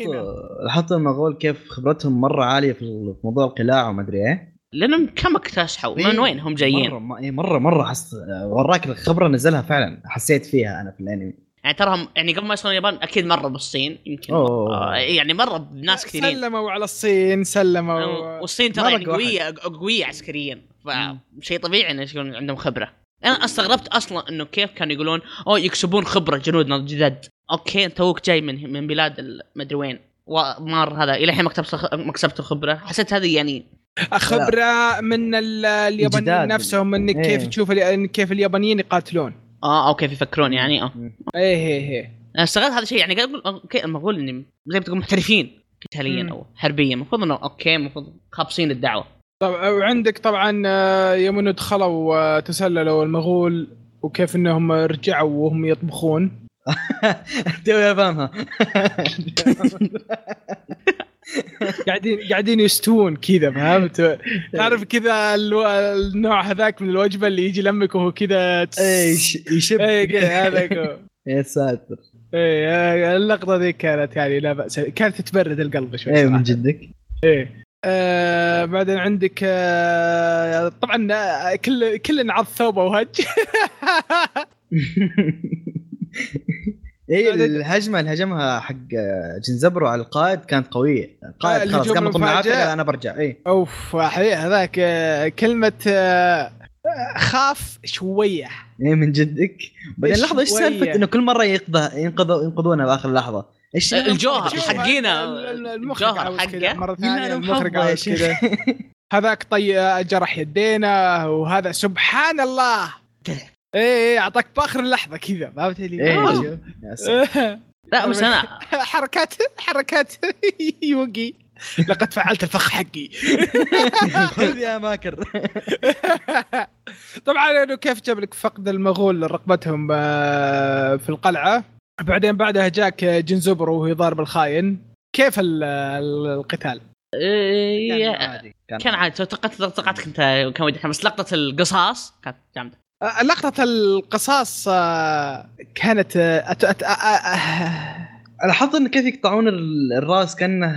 لاحظت المغول كيف خبرتهم مرة عالية في في موضوع القلاع وما أدري إيه. لأنهم كم اكتسحوا من إيه، وين هم جايين؟ مره إيه، مرة مرة حس وراك الخبرة نزلها فعلا. حسيت فيها أنا في الأنمي. يعني تراهم يعني قبل ما يوصلون اليابان أكيد مروا بالصين. يمكن أوه. آه، يعني مره بناس كثيرين. سلموا على الصين سلموا. والصين ترى يعني قوية قوية عسكريا. فشيء طبيعي انه يكون عندهم خبرة. أنا استغربت أصلا إنه كيف كانوا يقولون أوه يكسبون خبرة جنودنا الجداد okay انت توك جاي من من بلاد ال- مدري وين ومار هذا إلى الحين ما كسبت ما كسبت خبرة. حسيت هذه يعني خبرة من ال- اليابانيين. نفسهم انك كيف إيه. تشوف كيف اليابانيين يقاتلون. آه okay يفكرون يعني آه. إيه إيه إيه. أنا استغربت هذا الشيء يعني قاعد أقول okay المفروض إني زي ما تقول محترفين قتاليا. أو حربيا. المفروض إنه okay المفروض خابصين الدعوة. طبعا وعندك طبعا آه، يوم إنه دخلوا وتسللوا المغول وكيف إنهم رجعوا وهم يطبخون؟ توي فاهمها قاعدين قاعدين يستوون كذا فهمت؟ تعرف كذا النوع هذاك من الوجبة اللي يجي لمك وهو كذا إيش يشب. إيه كذا هذاك. يا ساتر. إيه اللقطة ذي كانت يعني لا بأس كانت تبرد القلب شوي إيه من. جدك. إيه. آه بعدين عندك آه طبعا آه، كل كل عض ثوبه وهج. اي الهجمة اللي هجمها حق جنزبرو على القائد كانت قوية. القائد آه، خلاص قام المفاجئ. بالعافية أنا برجع. اي أوف هذاك آه، كلمة آه خاف شوية. اي من جدك. بعدين لحظة إيش؟ سالفة إنه كل مرة ينقذها ينقذوا ينقذونها بآخر لحظة؟ الجوهر شوف، حقينا الجوهر حقه مرة ثانية المخرج. كذا. هذاك طي جرح يدينا وهذا سبحان الله. إيه إيه أعطاك بآخر اللحظه كذا فهمت لي؟ ساتر. لا بس أنا؟ حركات حركات. يوقي. لقد فعلت الفخ حقي. خذ يا ماكر. طبعا انه كيف جاب لك فقد المغول رقبتهم آه، في القلعة؟ بعدين بعدها جاك جنزبرو وهو ضارب الخاين. كيف ال- ال- القتال؟ إيه، كان عادي كان عادي. توقعت توقعت كنت كان ودي بس لقطة القصاص كانت جامدة. آه، لقطة القصاص آه، كانت آه، أت... أت... لاحظت انه كيف يقطعون ال- الرأس كأنه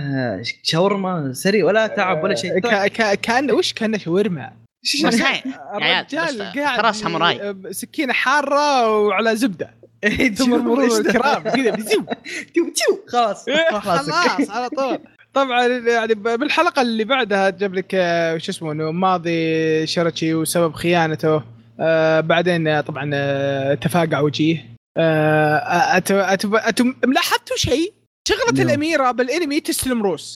شاورما سري ولا تعب ولا شيء. ك... ك... كان وش كان شاورما؟ الرجال قاعد سكينة حارة وعلى زبدة. إيه، ثم مرور الكرام كذا بزيو تيو تيو خلاص. خلاص على طول. طبعا يعني بالحلقة اللي بعدها جاب لك آه، شو اسمه إنه ماضي شرتشي وسبب خيانته. آه بعدين آه، طبعا آه تفاقع وجيه. آه أت أت أت ملاحظتوا شيء؟ شغلة نعم. الأميرة بالأنمي تستلم روس.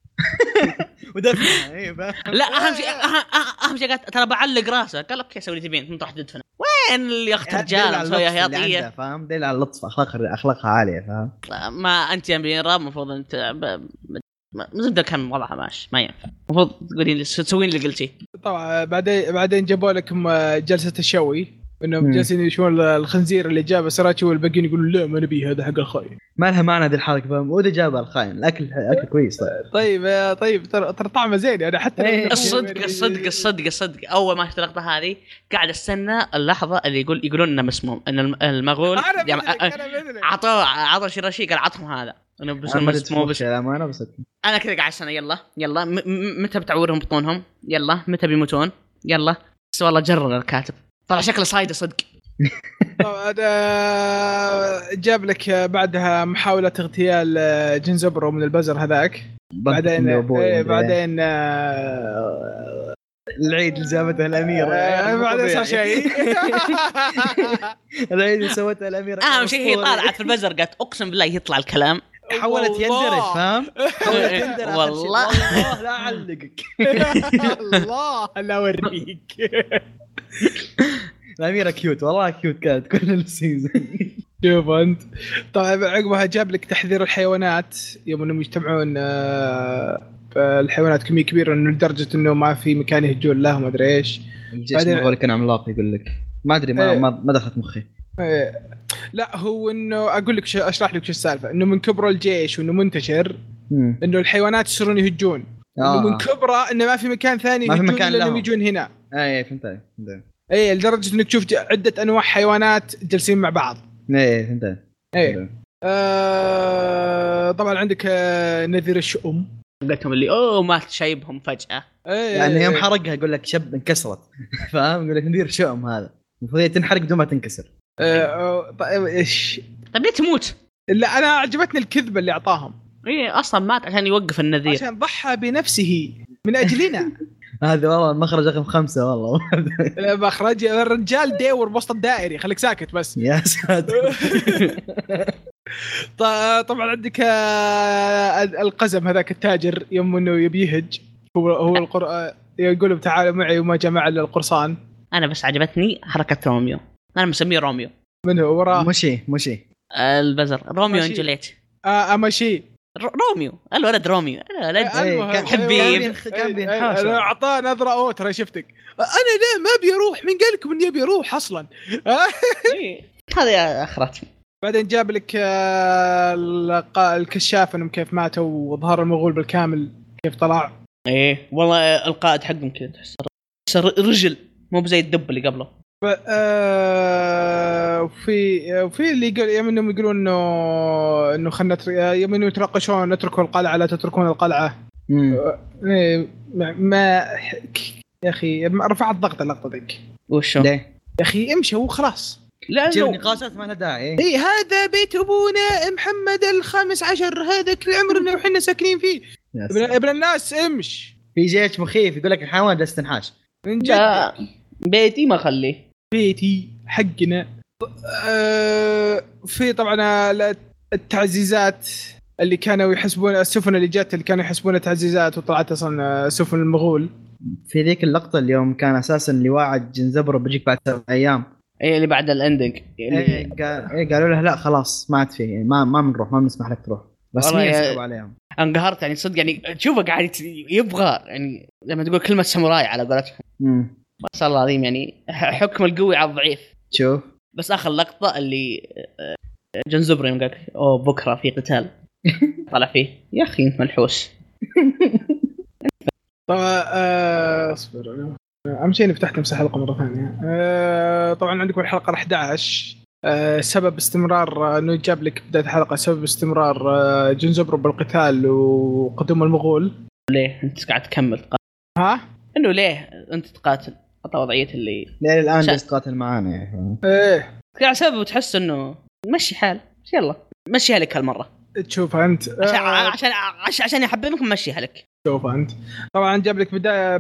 ودفنها فاهم؟ لا أهم شيء اهم شيء قالت ترى بعلق راسه قال okay سوي اللي تبين ثم تروح تدفنه وين اللي اخت رجال على مسوي اللطف اللي عندها، هياطيه فاهم؟ دليل على اللطف اخلاقها أخلاقها عالية فاهم؟ ما أنت يا أميرة المفروض أنت ب... ب... ما زبده كان وضعها ماشي ما ينفع. المفروض تقولين تسوين اللي قلتيه طبعا بعدين بعدين جابوا لكم آه، جلسة الشوي. إنهم. جالسين يشوفون الخنزير اللي جابه سراتشي والباقيين يقولون لا ما نبي هذا حق الخاين. ما لها معنى ذي الحركة فاهم وده جابها الخاين. الاكل اكل كويس طيب. طيب آه، طيب ترى ترى طعمه زين يعني حتى لو إيه. إنه- الصدق الصدق الصدق الصدق أول ما شفت اللقطة هذه قاعد أستنى اللحظة اللي يقول يقولون إنه مسموم إن الم- المغول أنا يعني أنا عطوا عطوا شيراشي قال عطهم هذا. إنه بس أنا مسموم بس الامانه بس أنا كذا قاعد أستنى يلا يلا. م- م- متى بتعورهم بطونهم؟ يلا متى بيموتون؟ يلا. بس والله جرر الكاتب. طلع شكله صايده صدق. طبعاً، جاب لك بعدها محاولة اغتيال آه، جنزبرو من البزر هذاك. بعدين إيه، بعدين آه، العيد اللي جابته الأميرة. آه، بعدين صار شيء. العيد اللي سوته الأميرة. أهم شيء هي طالعت في البزر قالت أقسم بالله يطلع الكلام. حولت. يندرج فاهم؟ حولت يندرج. والله. والله لا أعلقك. الله لا أوريك. الاميره كيوت والله كيوت كانت كل ال season شوف أنت. طبعا عقبها جاب لك تحذير الحيوانات يوم إنهم يجتمعون آه، الحيوانات كمية كبيرة انه لدرجة إنه ما في مكان يهجون له وما أدري إيش. الجيش بعدين- كان عملاق يقول لك. ما أدري ما إيه. ما, دخلت مخي. إيه. لا هو إنه أقول لك شو أشرح لك شو السالفة. إنه من كبر الجيش وإنه منتشر مم. إنه الحيوانات يصيرون يهجون. إنه من كبرة إنه ما في مكان ثاني ما في مكان لهم. يجون هنا. اي فهمت عليك فهمت عليك. اي لدرجة إنك تشوف عدة أنواع حيوانات جالسين مع بعض. إيه فهمت عليك. إيه. آه طبعا عندك آه نذير الشؤم. قلتهم اللي أوه مات شايبهم فجأة. إيه. يعني يوم حرقها يقول لك شب انكسرت. فاهم؟ يقول لك ندير شؤم هذا. المفروض هي تنحرق بدون ما تنكسر. آه، آه، طيب إيش؟ طيب ليه تموت؟ لا أنا عجبتني الكذبة اللي أعطاهم. اي أصلا مات عشان يوقف النذير. عشان ضحى بنفسه من أجلنا. هذا والله المخرج رقم خمسة والله. مخرج الرجال ديور وسط الدائري. خليك ساكت بس. يا ساتر. طبعا عندك آه، القزم هذاك التاجر يوم إنه يبي يهج. هو هو القر... يقول تعالوا معي وما جمع إلا القرصان. أنا بس عجبتني حركة روميو. أنا مسميه روميو. من هو؟ وراه مشي مشي. البزر. روميو جوليت آه امشي روميو الولد روميو الولد آه، إيه، المهم. كان- حبيب. كان إيه، بينحاش إيه، أعطاه نظرة أوه ترى شفتك أنا ليه ما أبي أروح من قال لكم إني أبي أروح أصلا آه. إيه. هذه اخرتهم بعدين جاب لك آه، الكشاف إنهم كيف ماتوا وظهر المغول بالكامل كيف طلع إيه والله القائد حقهم كذا تحس رجل مو بزي الدب اللي قبله آه، وفي وفي اللي يقول يوم إنهم يقولون إنه إنه خلنا يوم انه يتناقشون نتركوا القلعة لا تتركون القلعة. مم. إيه، ما, ما يا أخي رفعت ضغط اللقطة ذيك. وشو؟ ليه؟ يا أخي امشوا وخلاص. لا نقاشات ما لها داعي. اي هذا بيت أبونا محمد الخامس عشر هذا كل عمرنا وحنا ساكنين فيه. ابن. ابن الناس امش. في جيش مخيف يقول لك الحيوان جالس تنحاش من جد. بيتي ما خليه. بيتي حقنا. آه، في طبعا ال- التعزيزات اللي كانوا يحسبون السفن اللي جت اللي كانوا يحسبونها تعزيزات وطلعت أصلا سفن المغول. في ذيك اللقطة اليوم كان أساسا اللي واعد جنزبرة بيجيك بعد سبع أيام. إيه اللي بعد الاندنج اللي إيه قال إيه قالوا له لا خلاص ما عاد في ما ما بنروح ما بنسمح لك تروح. والله رسميا يا- سحبوا عليهم انقهرت يعني صدق يعني تشوفه قاعد يبغى يعني لما تقول كلمة ساموراي على قولتهم. ما شاء الله العظيم يعني حكم القوي على الضعيف. شوف بس آخر لقطة اللي آه، جنزبري يوم قال لك، أوه بكرة في قتال. طلع فيه. يا أخي انت منحوس طبعا آه، اصبر. أهم شيء إني فتحت مسح الحلقة مرة ثانية. آه، طبعا عندكم الحلقة 11 آه، سبب استمرار إنه جاب لك بداية الحلقة سبب استمرار آه، جنزبرو بالقتال وقدوم المغول. ليه؟ أنت قاعد تكمل تقاتل. ها؟ إنه ليه؟ أنت تقاتل. حتى وضعية اللي ليه الآن جالس تقاتل معانا يعني إيه. قاعد سبب تحس إنه مشي حال. بس يلا مشيها لك هالمرة. تشوفها أنت. عشان آه، عشان عشان, عشان يحببك مشيها لك. شوف أنت. طبعا جاب لك بدايه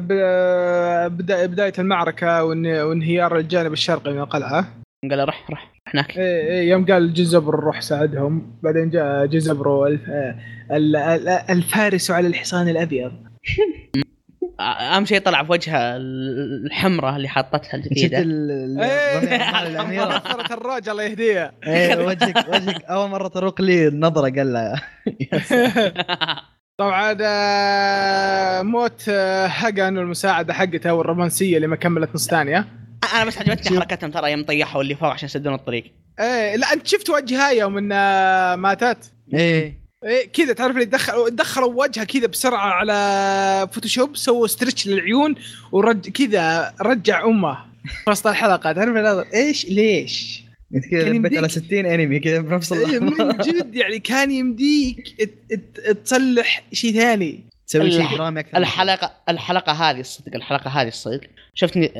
بدايه المعركة وانهيار الجانب الشرقي من القلعة. قال رح رح هناك. إيه إيه. يوم قال جزبر روح ساعدهم. بعدين جاء جزبرو الف- ال- ال- الفارس على الحصان الأبيض. اهم شيء طلع في وجهها الحمراء اللي حاطتها الجديده ال- ال- إيه الضمير مال الاميره نظرة الراجل الله يهديها إيه وجهك وجهك اول مره تروق لي النظره قال لها طبعا آه، موت آه، هاجان والمساعده حقته والرومانسيه اللي ما كملت نص ثانية أنا بس عجبتني حركتهم ترى يوم طيحوا اللي فوق عشان يسدون الطريق إيه لا انت شفت وجهها يوم انها ماتت إيه إيه كذا تعرف اللي دخلوا دخلوا وجهها كذا بسرعة على Photoshop سووا stretch للعيون ورج كذا رجع أمه. في وسط الحلقة. تعرف إيش؟ ليش؟ إنت كذا لبيت على يمديك. 60 أنمي كذا بنفس إيه، من اللحظه جد يعني كان يمديك تصلح شيء ثاني. تسوي شيء درامي أكثر الحلقة الحلقة هذه الصدق الحلقة هذه الصدق. شفتني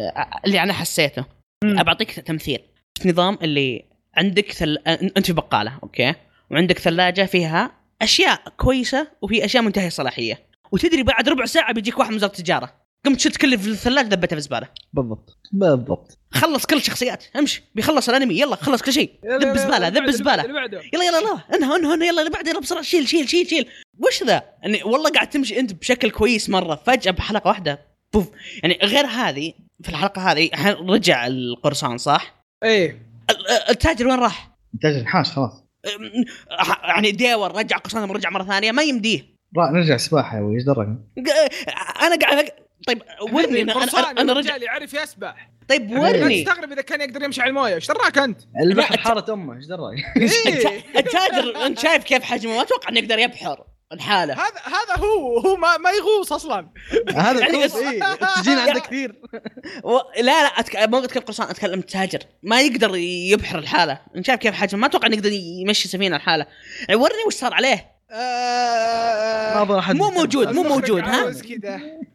اللي أنا حسيته. اعطيك تمثيل. شفت نظام اللي عندك ثل... أنت في بقالة أوكي؟ وعندك ثلاجة فيها أشياء كويسة وفي أشياء منتهية الصلاحية. وتدري بعد ربع ساعة بيجيك واحد من وزارة التجارة. قمت شلت كل اللي في الثلاجة دبته في الزباله بالضبط. بالضبط. خلص كل الشخصيات. امشي. بيخلص الأنمي. يلا خلص كل شيء. يلا، ذب يلا، زبالة ذب زبالة. بعده. يلا يلا لا. انهى يلا اللي بعده يلا بسرعة. شيل شيل شيل شيل. وش ذا؟ يعني والله قاعد تمشي انت بشكل كويس مرة. فجأة بحلقة واحدة. بوف. يعني غير هذه في الحلقة هذه الحين رجع القرصان صح؟ إيه. ال- التاجر وين راح؟ انتاج الحاش خلاص. يعني ديور رجع قرصان رجع مرة ثانية ما يمديه. را نرجع سباحة يا أبوي إيش درك؟ أنا قاعد طيب ورني أنا أنا, أنا رجع الرجال يعرف يسبح. طيب لا ورني. تستغرب إذا كان يقدر يمشي على الموية إيش دراك أنت؟ البحر حارة أمه إيش إيه. الت- التاجر أنت شايف كيف حجمه؟ ما أتوقع إنه يقدر يبحر. الحالة. هذا هذا هو هو ما, ما يغوص أصلا. هذا يعني كوب اس- إيه السجين عنده كثير. و... لا لا أتك... ما أتكلم قرصان أتكلم تاجر ما يقدر يبحر الحالة. انت شايف كيف حجمه ما أتوقع إنه يقدر يمشي سفينة الحالة. يعني ورني وش صار عليه. آه، مو. موجود مو موجود ها؟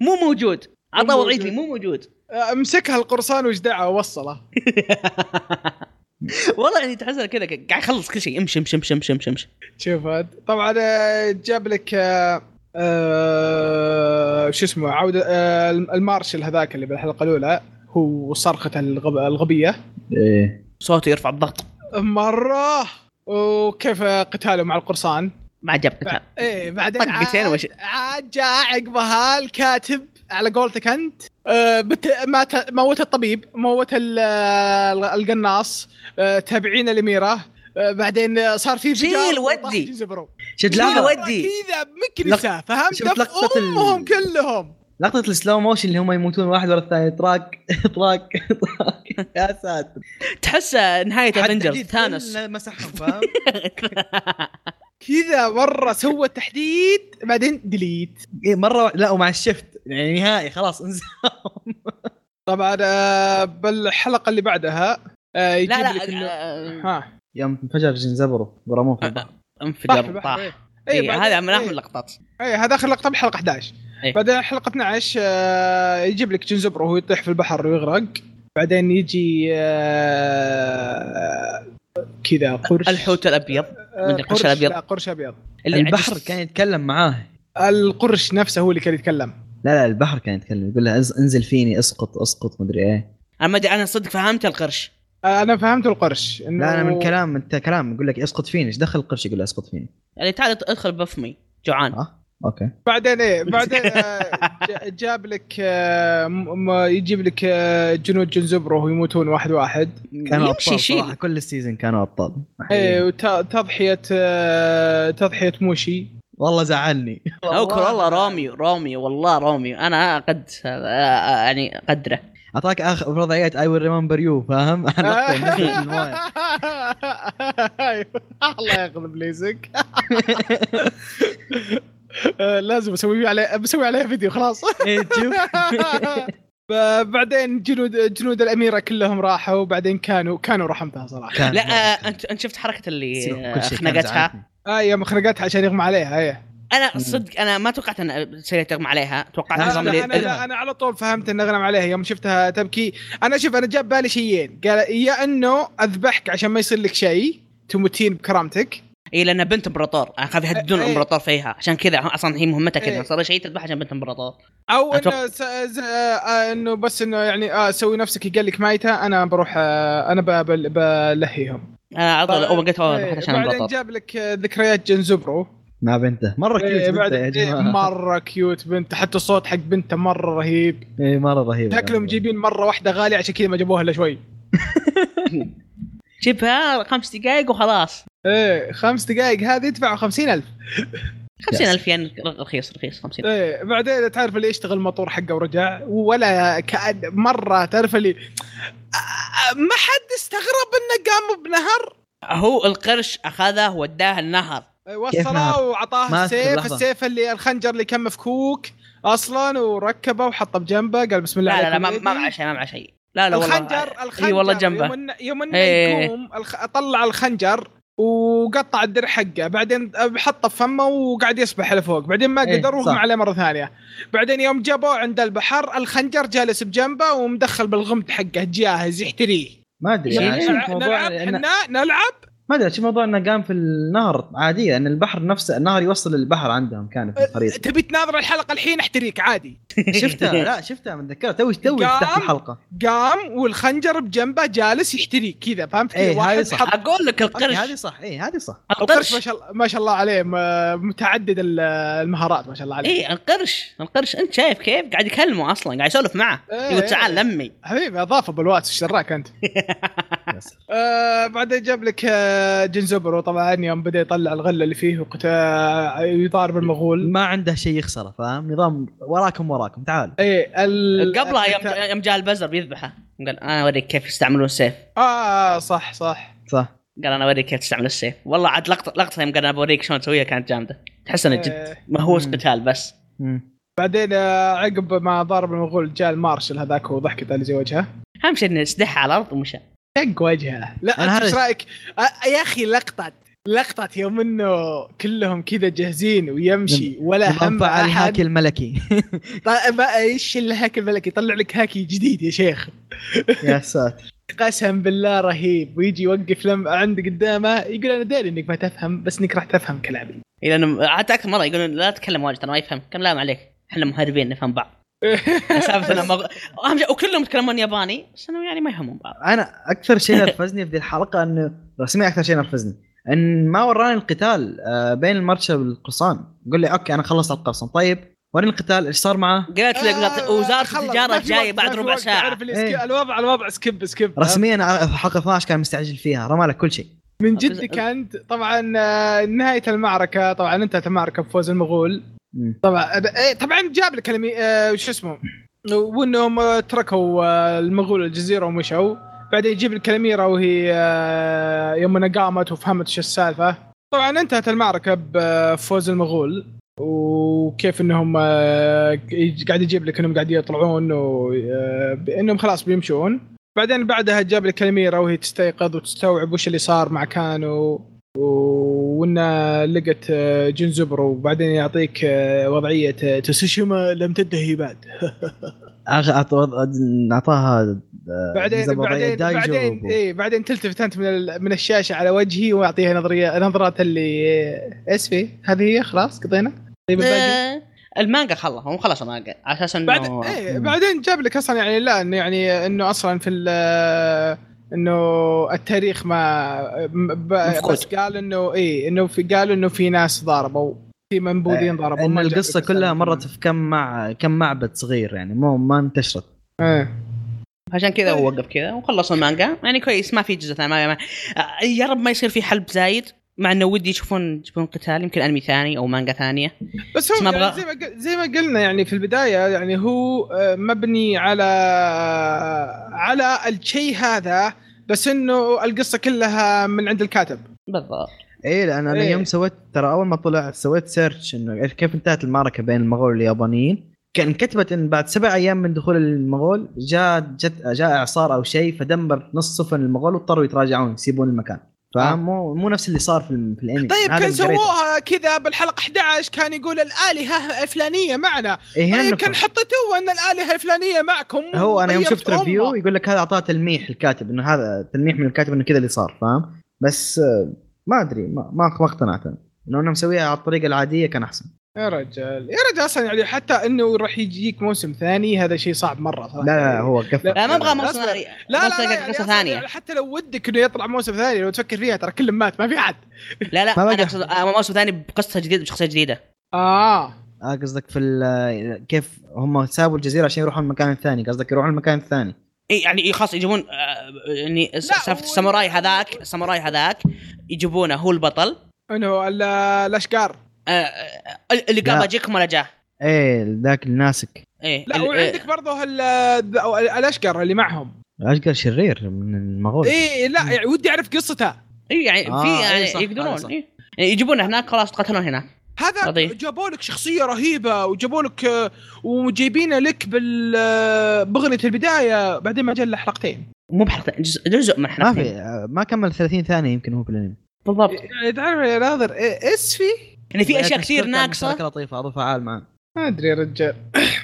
مو موجود. عطى مو وضعيتي. مو موجود. آه، مسكها القرصان وجدعها ووصله والله يعني تحس كذا قاعد يخلص كل شيء امشي امشي امشي امشي امشي امشي. شوف هاد. طبعا آه، جاب لك آه، آه شو اسمه عوده آه المارشل هذاك اللي بالحلقة الأولى هو صرخته الغب... الغبية. إيه. صوته يرفع الضغط. مرة! وكيف قتاله مع القرصان؟ ما عجب قتال. إيه بعدين طقتين عاد, وش- عاد جاء عقبها الكاتب. على قولتك أنت آه بت... مات موت الطبيب موت ال... ال- القناص آه تابعين الأميرة آه بعدين آه، صار في انفجار ودي. شفت لا، لقطة ودي. كذا مكنسه فهمت؟ شفت لقطة ال- امهم كلهم. لقطة السلو موشن اللي هم يموتون واحد ورا الثاني. طراق طراق طراق يا ساتر. تحس نهاية Avengers حديد ثانوس. مسحهم فاهم؟ كذا مرة سوى تحديد بعدين delete. إيه مرة لا ومع ال shift. يعني نهائي خلاص انزل طبعا آه بالحلقة اللي بعدها آه يجيب لا لك انه لا ها. يوم انفجر جنزبرو ورموه في البحر. انفجر طاح البحر. إيه، هذا من اهم. اللقطات. اي هذا آخر لقطة بحلقة 11 إيه. بعدين حلقة 12 آه يجيب لك جنزبرو وهو يطيح في البحر ويغرق. بعدين يجي آه كذا قرش. الحوت الأبيض. آه، من القرش. لا قرش أبيض. اللي البحر. كان يتكلم معاه. القرش نفسه هو اللي كان يتكلم. لا لا البحر كان يتكلم يقول له "انز- انزل فيني اسقط اسقط مدري إيه. أنا ما ادري أنا صدق فهمت القرش. أنا فهمت القرش إنه لا أنا من كلام أنت كلام يقول لك اسقط فيني. إيش دخل القرش يقول له اسقط فيني يعني تعال ادخل بفمي جوعان. آه أوكي. بعدين إيه بعدين آه، جاب لك آه، يجيب لك آه، جنود جنزبرو ويموتون واحد واحد. كانوا أبطال صراحة كل ال season كانوا أبطال. إيه وتضحيه تضحية موشي. والله زعلني. اذكر والله روميو روميو والله روميو أنا قد يعني قدره أعطاك آخر وضعيات I will remember you فاهم؟ الله ياخذ بليزك. آه، لازم أسوي عليه بسوي عليه فيديو خلاص. إيه، تشوف. بعدين جنود جنود الأميرة كلهم راحوا وبعدين كانوا كانوا رحمتها صراحة. لا آه، أنت أنت شفت حركة اللي آه، خنقتها؟ آه يوم خنقتها عشان يغمى عليها إيه. أنا صدق أنا ما توقعت إن سيرة تغمى عليها. توقعت لا، نظام أنا أنا, أنا, أنا على طول فهمت ان اغنم عليها يوم شفتها تبكي. أنا شوف أنا جاب بالي شيئين. قال يا إنه أذبحك عشان ما يصير لك شيء تموتين بكرامتك. اي لانها بنت إمبراطور. أنا خاف يهددون إيه. الامبراطور فيها. عشان كذا أصلا هي مهمتها كذا. إيه. صار شيء تذبح عشان بنت إمبراطور. أو أتوقع- انه س... ز... آه إنه بس إنه يعني آه سوي نفسك قال لك مايته أنا بروح آه أنا بلهيهم. أنا عضل اول ما قلت اوه إيه، ذبحت عشان بعدين جاب لك آه، ذكريات جنزبرو مع بنته. مرة كيوت إيه بنته بعد يا إيه جماعة. مرة كيوت بنت حتى الصوت حق بنته مرة رهيب. إيه مرة رهيبه شكلهم جايبين مرة واحدة غالية عشان كذا ما جابوها إلا شوي. جيبها خمس دقائق وخلاص. إيه خمس دقائق هذه يدفعوا خمسين ألف. 50000 ين رخيص رخيص 50 إيه بعدين تعرف اللي يشتغل الموتور حقه ورجع ولا كأن مرة تعرف اللي ما حد استغرب إنه قام بنهر هو القرش أخذه وداه النهر كيف وصله؟ وعطاه السيف. السيف اللي الخنجر اللي كان مفكوك أصلا وركبه وحطه بجنبه قال بسم الله لا لا لا ما. ما معه شيء ما معه شيء لا لا والله الخنجر الخنجر اي والله جنبه يوم انه يوم إنه إيه. يقوم الخ... طلع الخنجر وقطع الدرع حقه بعدين حطه في فمه وقاعد يسبح لفوق بعدين ما إيه، قدر وهم. عليه مرة ثانية. بعدين يوم جابوه عند البحر الخنجر جالس بجنبه ومدخل بالغمد حقه جاهز يحتريه ما أدري يعني نلعب إحنا نلعب. ما أدري شوف موضوع إنه قام في النهر عاديه ان البحر نفسه النهر يوصل للبحر عندهم كان في الخريطه تبي تناظر الحلقة الحين أحتريك عادي. شفتها؟ لا شفتها متذكرها توي توي قام. فتحت الحلقة. قام والخنجر بجنبه جالس يحتريك كذا فهمت كذا؟ إيه، واحد هذه صح. حط أقول لك القرش. هذه صح. اي هذه صح. القرش ما شاء الله ما شاء الله عليه متعدد ال- المهارات ما شاء الله عليه. اي القرش. القرش أنت شايف كيف؟ قاعد يكلمه أصلا قاعد يسولف معه. إيه، يقول تعال إيه. لمي. حبيبي اضافه بالواتس إيش دراك أنت؟ آه بعدين جاب لك آه جنزبرو طبعا يوم بدأ يطلع الغله اللي فيه وقتا يضارب المغول ما عنده شيء يخسره فاهم؟ نظام وراكم وراكم تعال. إيه ال... قبلها يوم يوم جاء البزر بيذبحه. قال أنا أوريك كيف يستعملون السيف. آه صح صح. صح قال أنا أوريك كيف تستعمل السيف. والله عاد لقطه لقطة يوم قال أنا بوريك شلون تسويها. كانت جامدة. تحس إنه جد إيه. ما هو مم. قتال بس. مم. بعدين آه عقب ما ضارب المغول جاء المارشل هذاك وضحكت على زي وجهه. أهم شيء إنه سدح على الأرض ومشى. دق وجهه. لا انت إيش رأيك؟ يا أخي لقطه لقطة يوم إنه كلهم كذا جاهزين ويمشي ولا هم فعل أحد. الهاكي الملكي. طيب ما إيش الهاكي الملكي؟ يطلع لك هاكي جديد يا شيخ. يا ساتر. قسم بالله رهيب. ويجي يوقف لم عند قدامه يقول أنا داري إنك ما تفهم بس إنك راح تفهم كلامي. إيه، لأنه حتى أكثر مرة يقولون لا تتكلم واجد ترى ما يفهم. لا ما عليك. إحنا مهربين نفهم بعض. سالفه مغ... أهم شيء وكلهم يتكلمون ياباني بس إنه يعني ما يفهمون بعض. أنا أكثر شيء نرفزني في ذي الحلقة انه رسميا أكثر شيء نرفزني. إن ما وراني القتال آه، بين المرشا والقرصان قول لي أوكي أنا خلصت القرصان طيب وريني القتال إيش صار معه؟ قالت لك آه، وزاره التجارة جاية بعد ربع ساعة. تعرف إيه. الوضع الوضع skip skip رسميا آه، حلقة 12 كان مستعجل فيها. رمى لك كل شيء. من جد كانت طبعا نهاية المعركة. طبعا انتهت المعركة بفوز المغول. طبعا إيه، طبعا جاب لك آه، وش اسمه؟ وإنهم تركوا آه، المغول الجزيرة ومشوا. بعدين يجيب لك الأميرة وهي آه، يوم انها قامت وفهمت إيش السالفة. طبعا انتهت المعركة بفوز المغول وكيف إنهم قاعد يجيب لك إنهم قاعد يطلعون وانهم خلاص بيمشون. بعدين بعدها جاب لك وهي تستيقظ وتستوعب وش اللي صار مع كانو. وانها لقت آه، جنزبر وبعدين يعطيك وضعية تسوشيما لم تنتهي بعد. أعطاها آه، بعدين بعدين بعدين و- إيه بعدين تلتفت أنت من ال- من الشاشة على وجهي وأعطيها نظريه نظرات اللي اسفي هذه هي؟ خلاص قضينا. طيب الباقي؟ آه، المانجا خلص هم خلصوا المانجا على أساس انه بعد إيه بعدين جاب لك أصلا يعني لا إنه يعني إنه أصلا في ال- إنه التاريخ ما. بس قال إنه إيه إنه في قالوا إنه في ناس ضاربوا في منبوذين ضربوا إن القصة كلها. مرت في كم مع كم معبد صغير يعني مو ما انتشرت. إيه. عشان كذا هو وقف كذا وخلصوا المانجا. يعني كويس ما في جزء ثاني ما ما- يا رب ما يصير في حلب زايد. مع انه ودي يشوفون يجيبون قتال يمكن انمي ثاني أو مانجا ثانية. بس بس هو ما يعني زي, ما قل- زي ما قلنا يعني في البداية يعني هو آه، مبني على على الشيء هذا بس إنه القصة كلها من عند الكاتب. بالضبط. إيه لأن أنا إيه. يوم سويت ترى أول ما طلع سويت search إنه كيف انتهت المعركة بين المغول واليابانيين. كان كتبت إن بعد سبع أيام من دخول المغول جاء جت جاء إعصار أو شيء فدمر نص سفن المغول واضطروا يتراجعون يسيبون المكان. فاهم مو مو نفس اللي صار في, في الأنمي طيب كان. سووها كذا بالحلقة 11 كان يقول الآلهة الفلانية معنا هي طيب. كان حطيتوه أن الآلهة الفلانية معكم هو أنا يوم شفت review. يقول لك هذا أعطاه تلميح الكاتب إنه هذا تلميح من الكاتب إنه كذا اللي صار فاهم بس آه، ما أدري ما ما اقتنعت أنا. إنه أنا مسويها على الطريقة العادية كان أحسن يا رجال. يا رجال أصلا يعني حتى إنه راح يجيك موسم ثاني هذا شيء صعب مرة صراحة. لا لا هو قفل. لا، لا ما أبغى لا، موسم لا، ثاني لا لا, لا قصه يعني ثانية يعني حتى لو ودك إنه يطلع موسم ثاني لو تفكر فيها ترى كلهم مات ما في أحد. لا لا ما أنا. أقصد موسم ثاني بقصة جديدة بشخصية جديدة. آه. آه قصدك في ال- كيف هم سابوا الجزيرة عشان يروحوا المكان الثاني قصدك يروحوا المكان الثاني. إي يعني خلاص يجيبون آه، يعني لا، سالفة الساموراي هذاك الساموراي هذاك يجيبونه هو البطل. إنه ال- الأشقار. اللي قام. أجيكم ولا جاه إيه ذاك الناسك. إيه لا ال- وعندك برضه الأشقر اللي معهم. اشقر شرير من المغول. اي لا يعني ودي أعرف قصته. اي يعني آه، في إيه يعني صح، يقدرون. إيه. يعني يجيبونه هناك خلاص تقاتلون هناك. هذا. جابوا لك شخصية رهيبة وجابوا لك آه، وجايبينه لك بال آه، باغنيه البداية بعدين ما جاء الا حلقتين. مو بحلقتين جزء, جزء من ما حلقتين. في آه، ما كمل 30 ثانية يمكن هو في الانمي بالضبط. يعني تعرف يا ناظر إيه- إيش في؟ يعني في أشياء كثير ناقصة. مشتركة لطيفة اضف فعال معاه ما أدري يا رجال.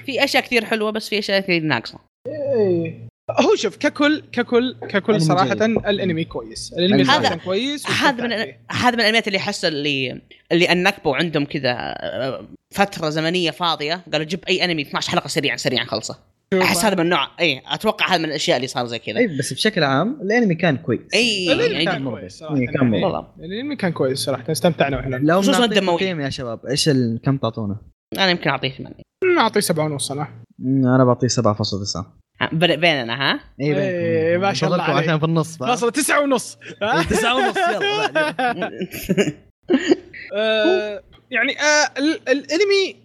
في أشياء كثير حلوة بس في أشياء كثير ناقصة. إيه. هو شوف ككل ككل ككل صراحة. الأنمي كويس. الأنمي هذا- كويس هذا من. هذا من الأنميات اللي أحس اللي اللي النكبوا عندهم كذا آه، فترة زمنية فاضية. قالوا جيب أي أنمي 12 حلقة سريعا سريعا خلصه. أحس هذا من النوع اي أتوقع هذا من الأشياء اللي صار زي كذا اي بس بشكل عام الأنمي كان كويس اي الأنمي يعني كان. كويس صراحة إيه، كان مرضي. والله الأنمي كان كويس صراحة استمتعنا وإحنا لو خصوصاً الدموي. يا شباب إيش ال... كم تعطونه؟ أنا يمكن أعطيه ثمانية نعطيه سبعة ونص أنا أنا بعطيه 7.9 ها، بين- بيننا ها اي إيه، ما شاء الله عليك. عشان في النص؟ وصل تسعة ونص إيه، تسعة ونص يلا. آه، يعني آه، ال- الانمي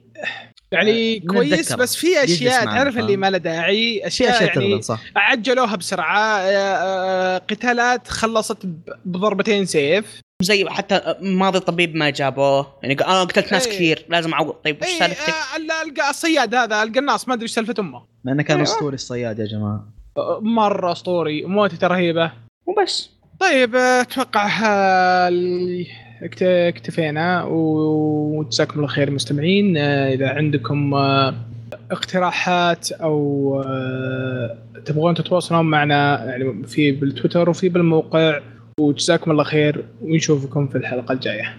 يعني آه، كويس. بس في أشياء تعرف اللي؟ ما لها داعي أشياء أشياء يعني تغلط صح عجلوها بسرعة آه، آه، قتالات خلصت بضربتين سيف زي حتى ماضي الطبيب ما جابوه يعني أنا قتلت ناس إيه. كثير لازم أعوض طيب وش اي سالفتك؟ آه، ال- الق- الصياد هذا القناص ما أدري إيش سالفة أمه مع انه كان أيوة. أسطوري الصياد يا جماعة مرة أسطوري موتته رهيبة وبس طيب أتوقع اكتفينا وجزاكم الله خير مستمعين. آه، إذا عندكم آه، اقتراحات أو آه، تبغون تتواصلون معنا يعني في بالتويتر وفي بالموقع وجزاكم الله خير ونشوفكم في الحلقة الجاية.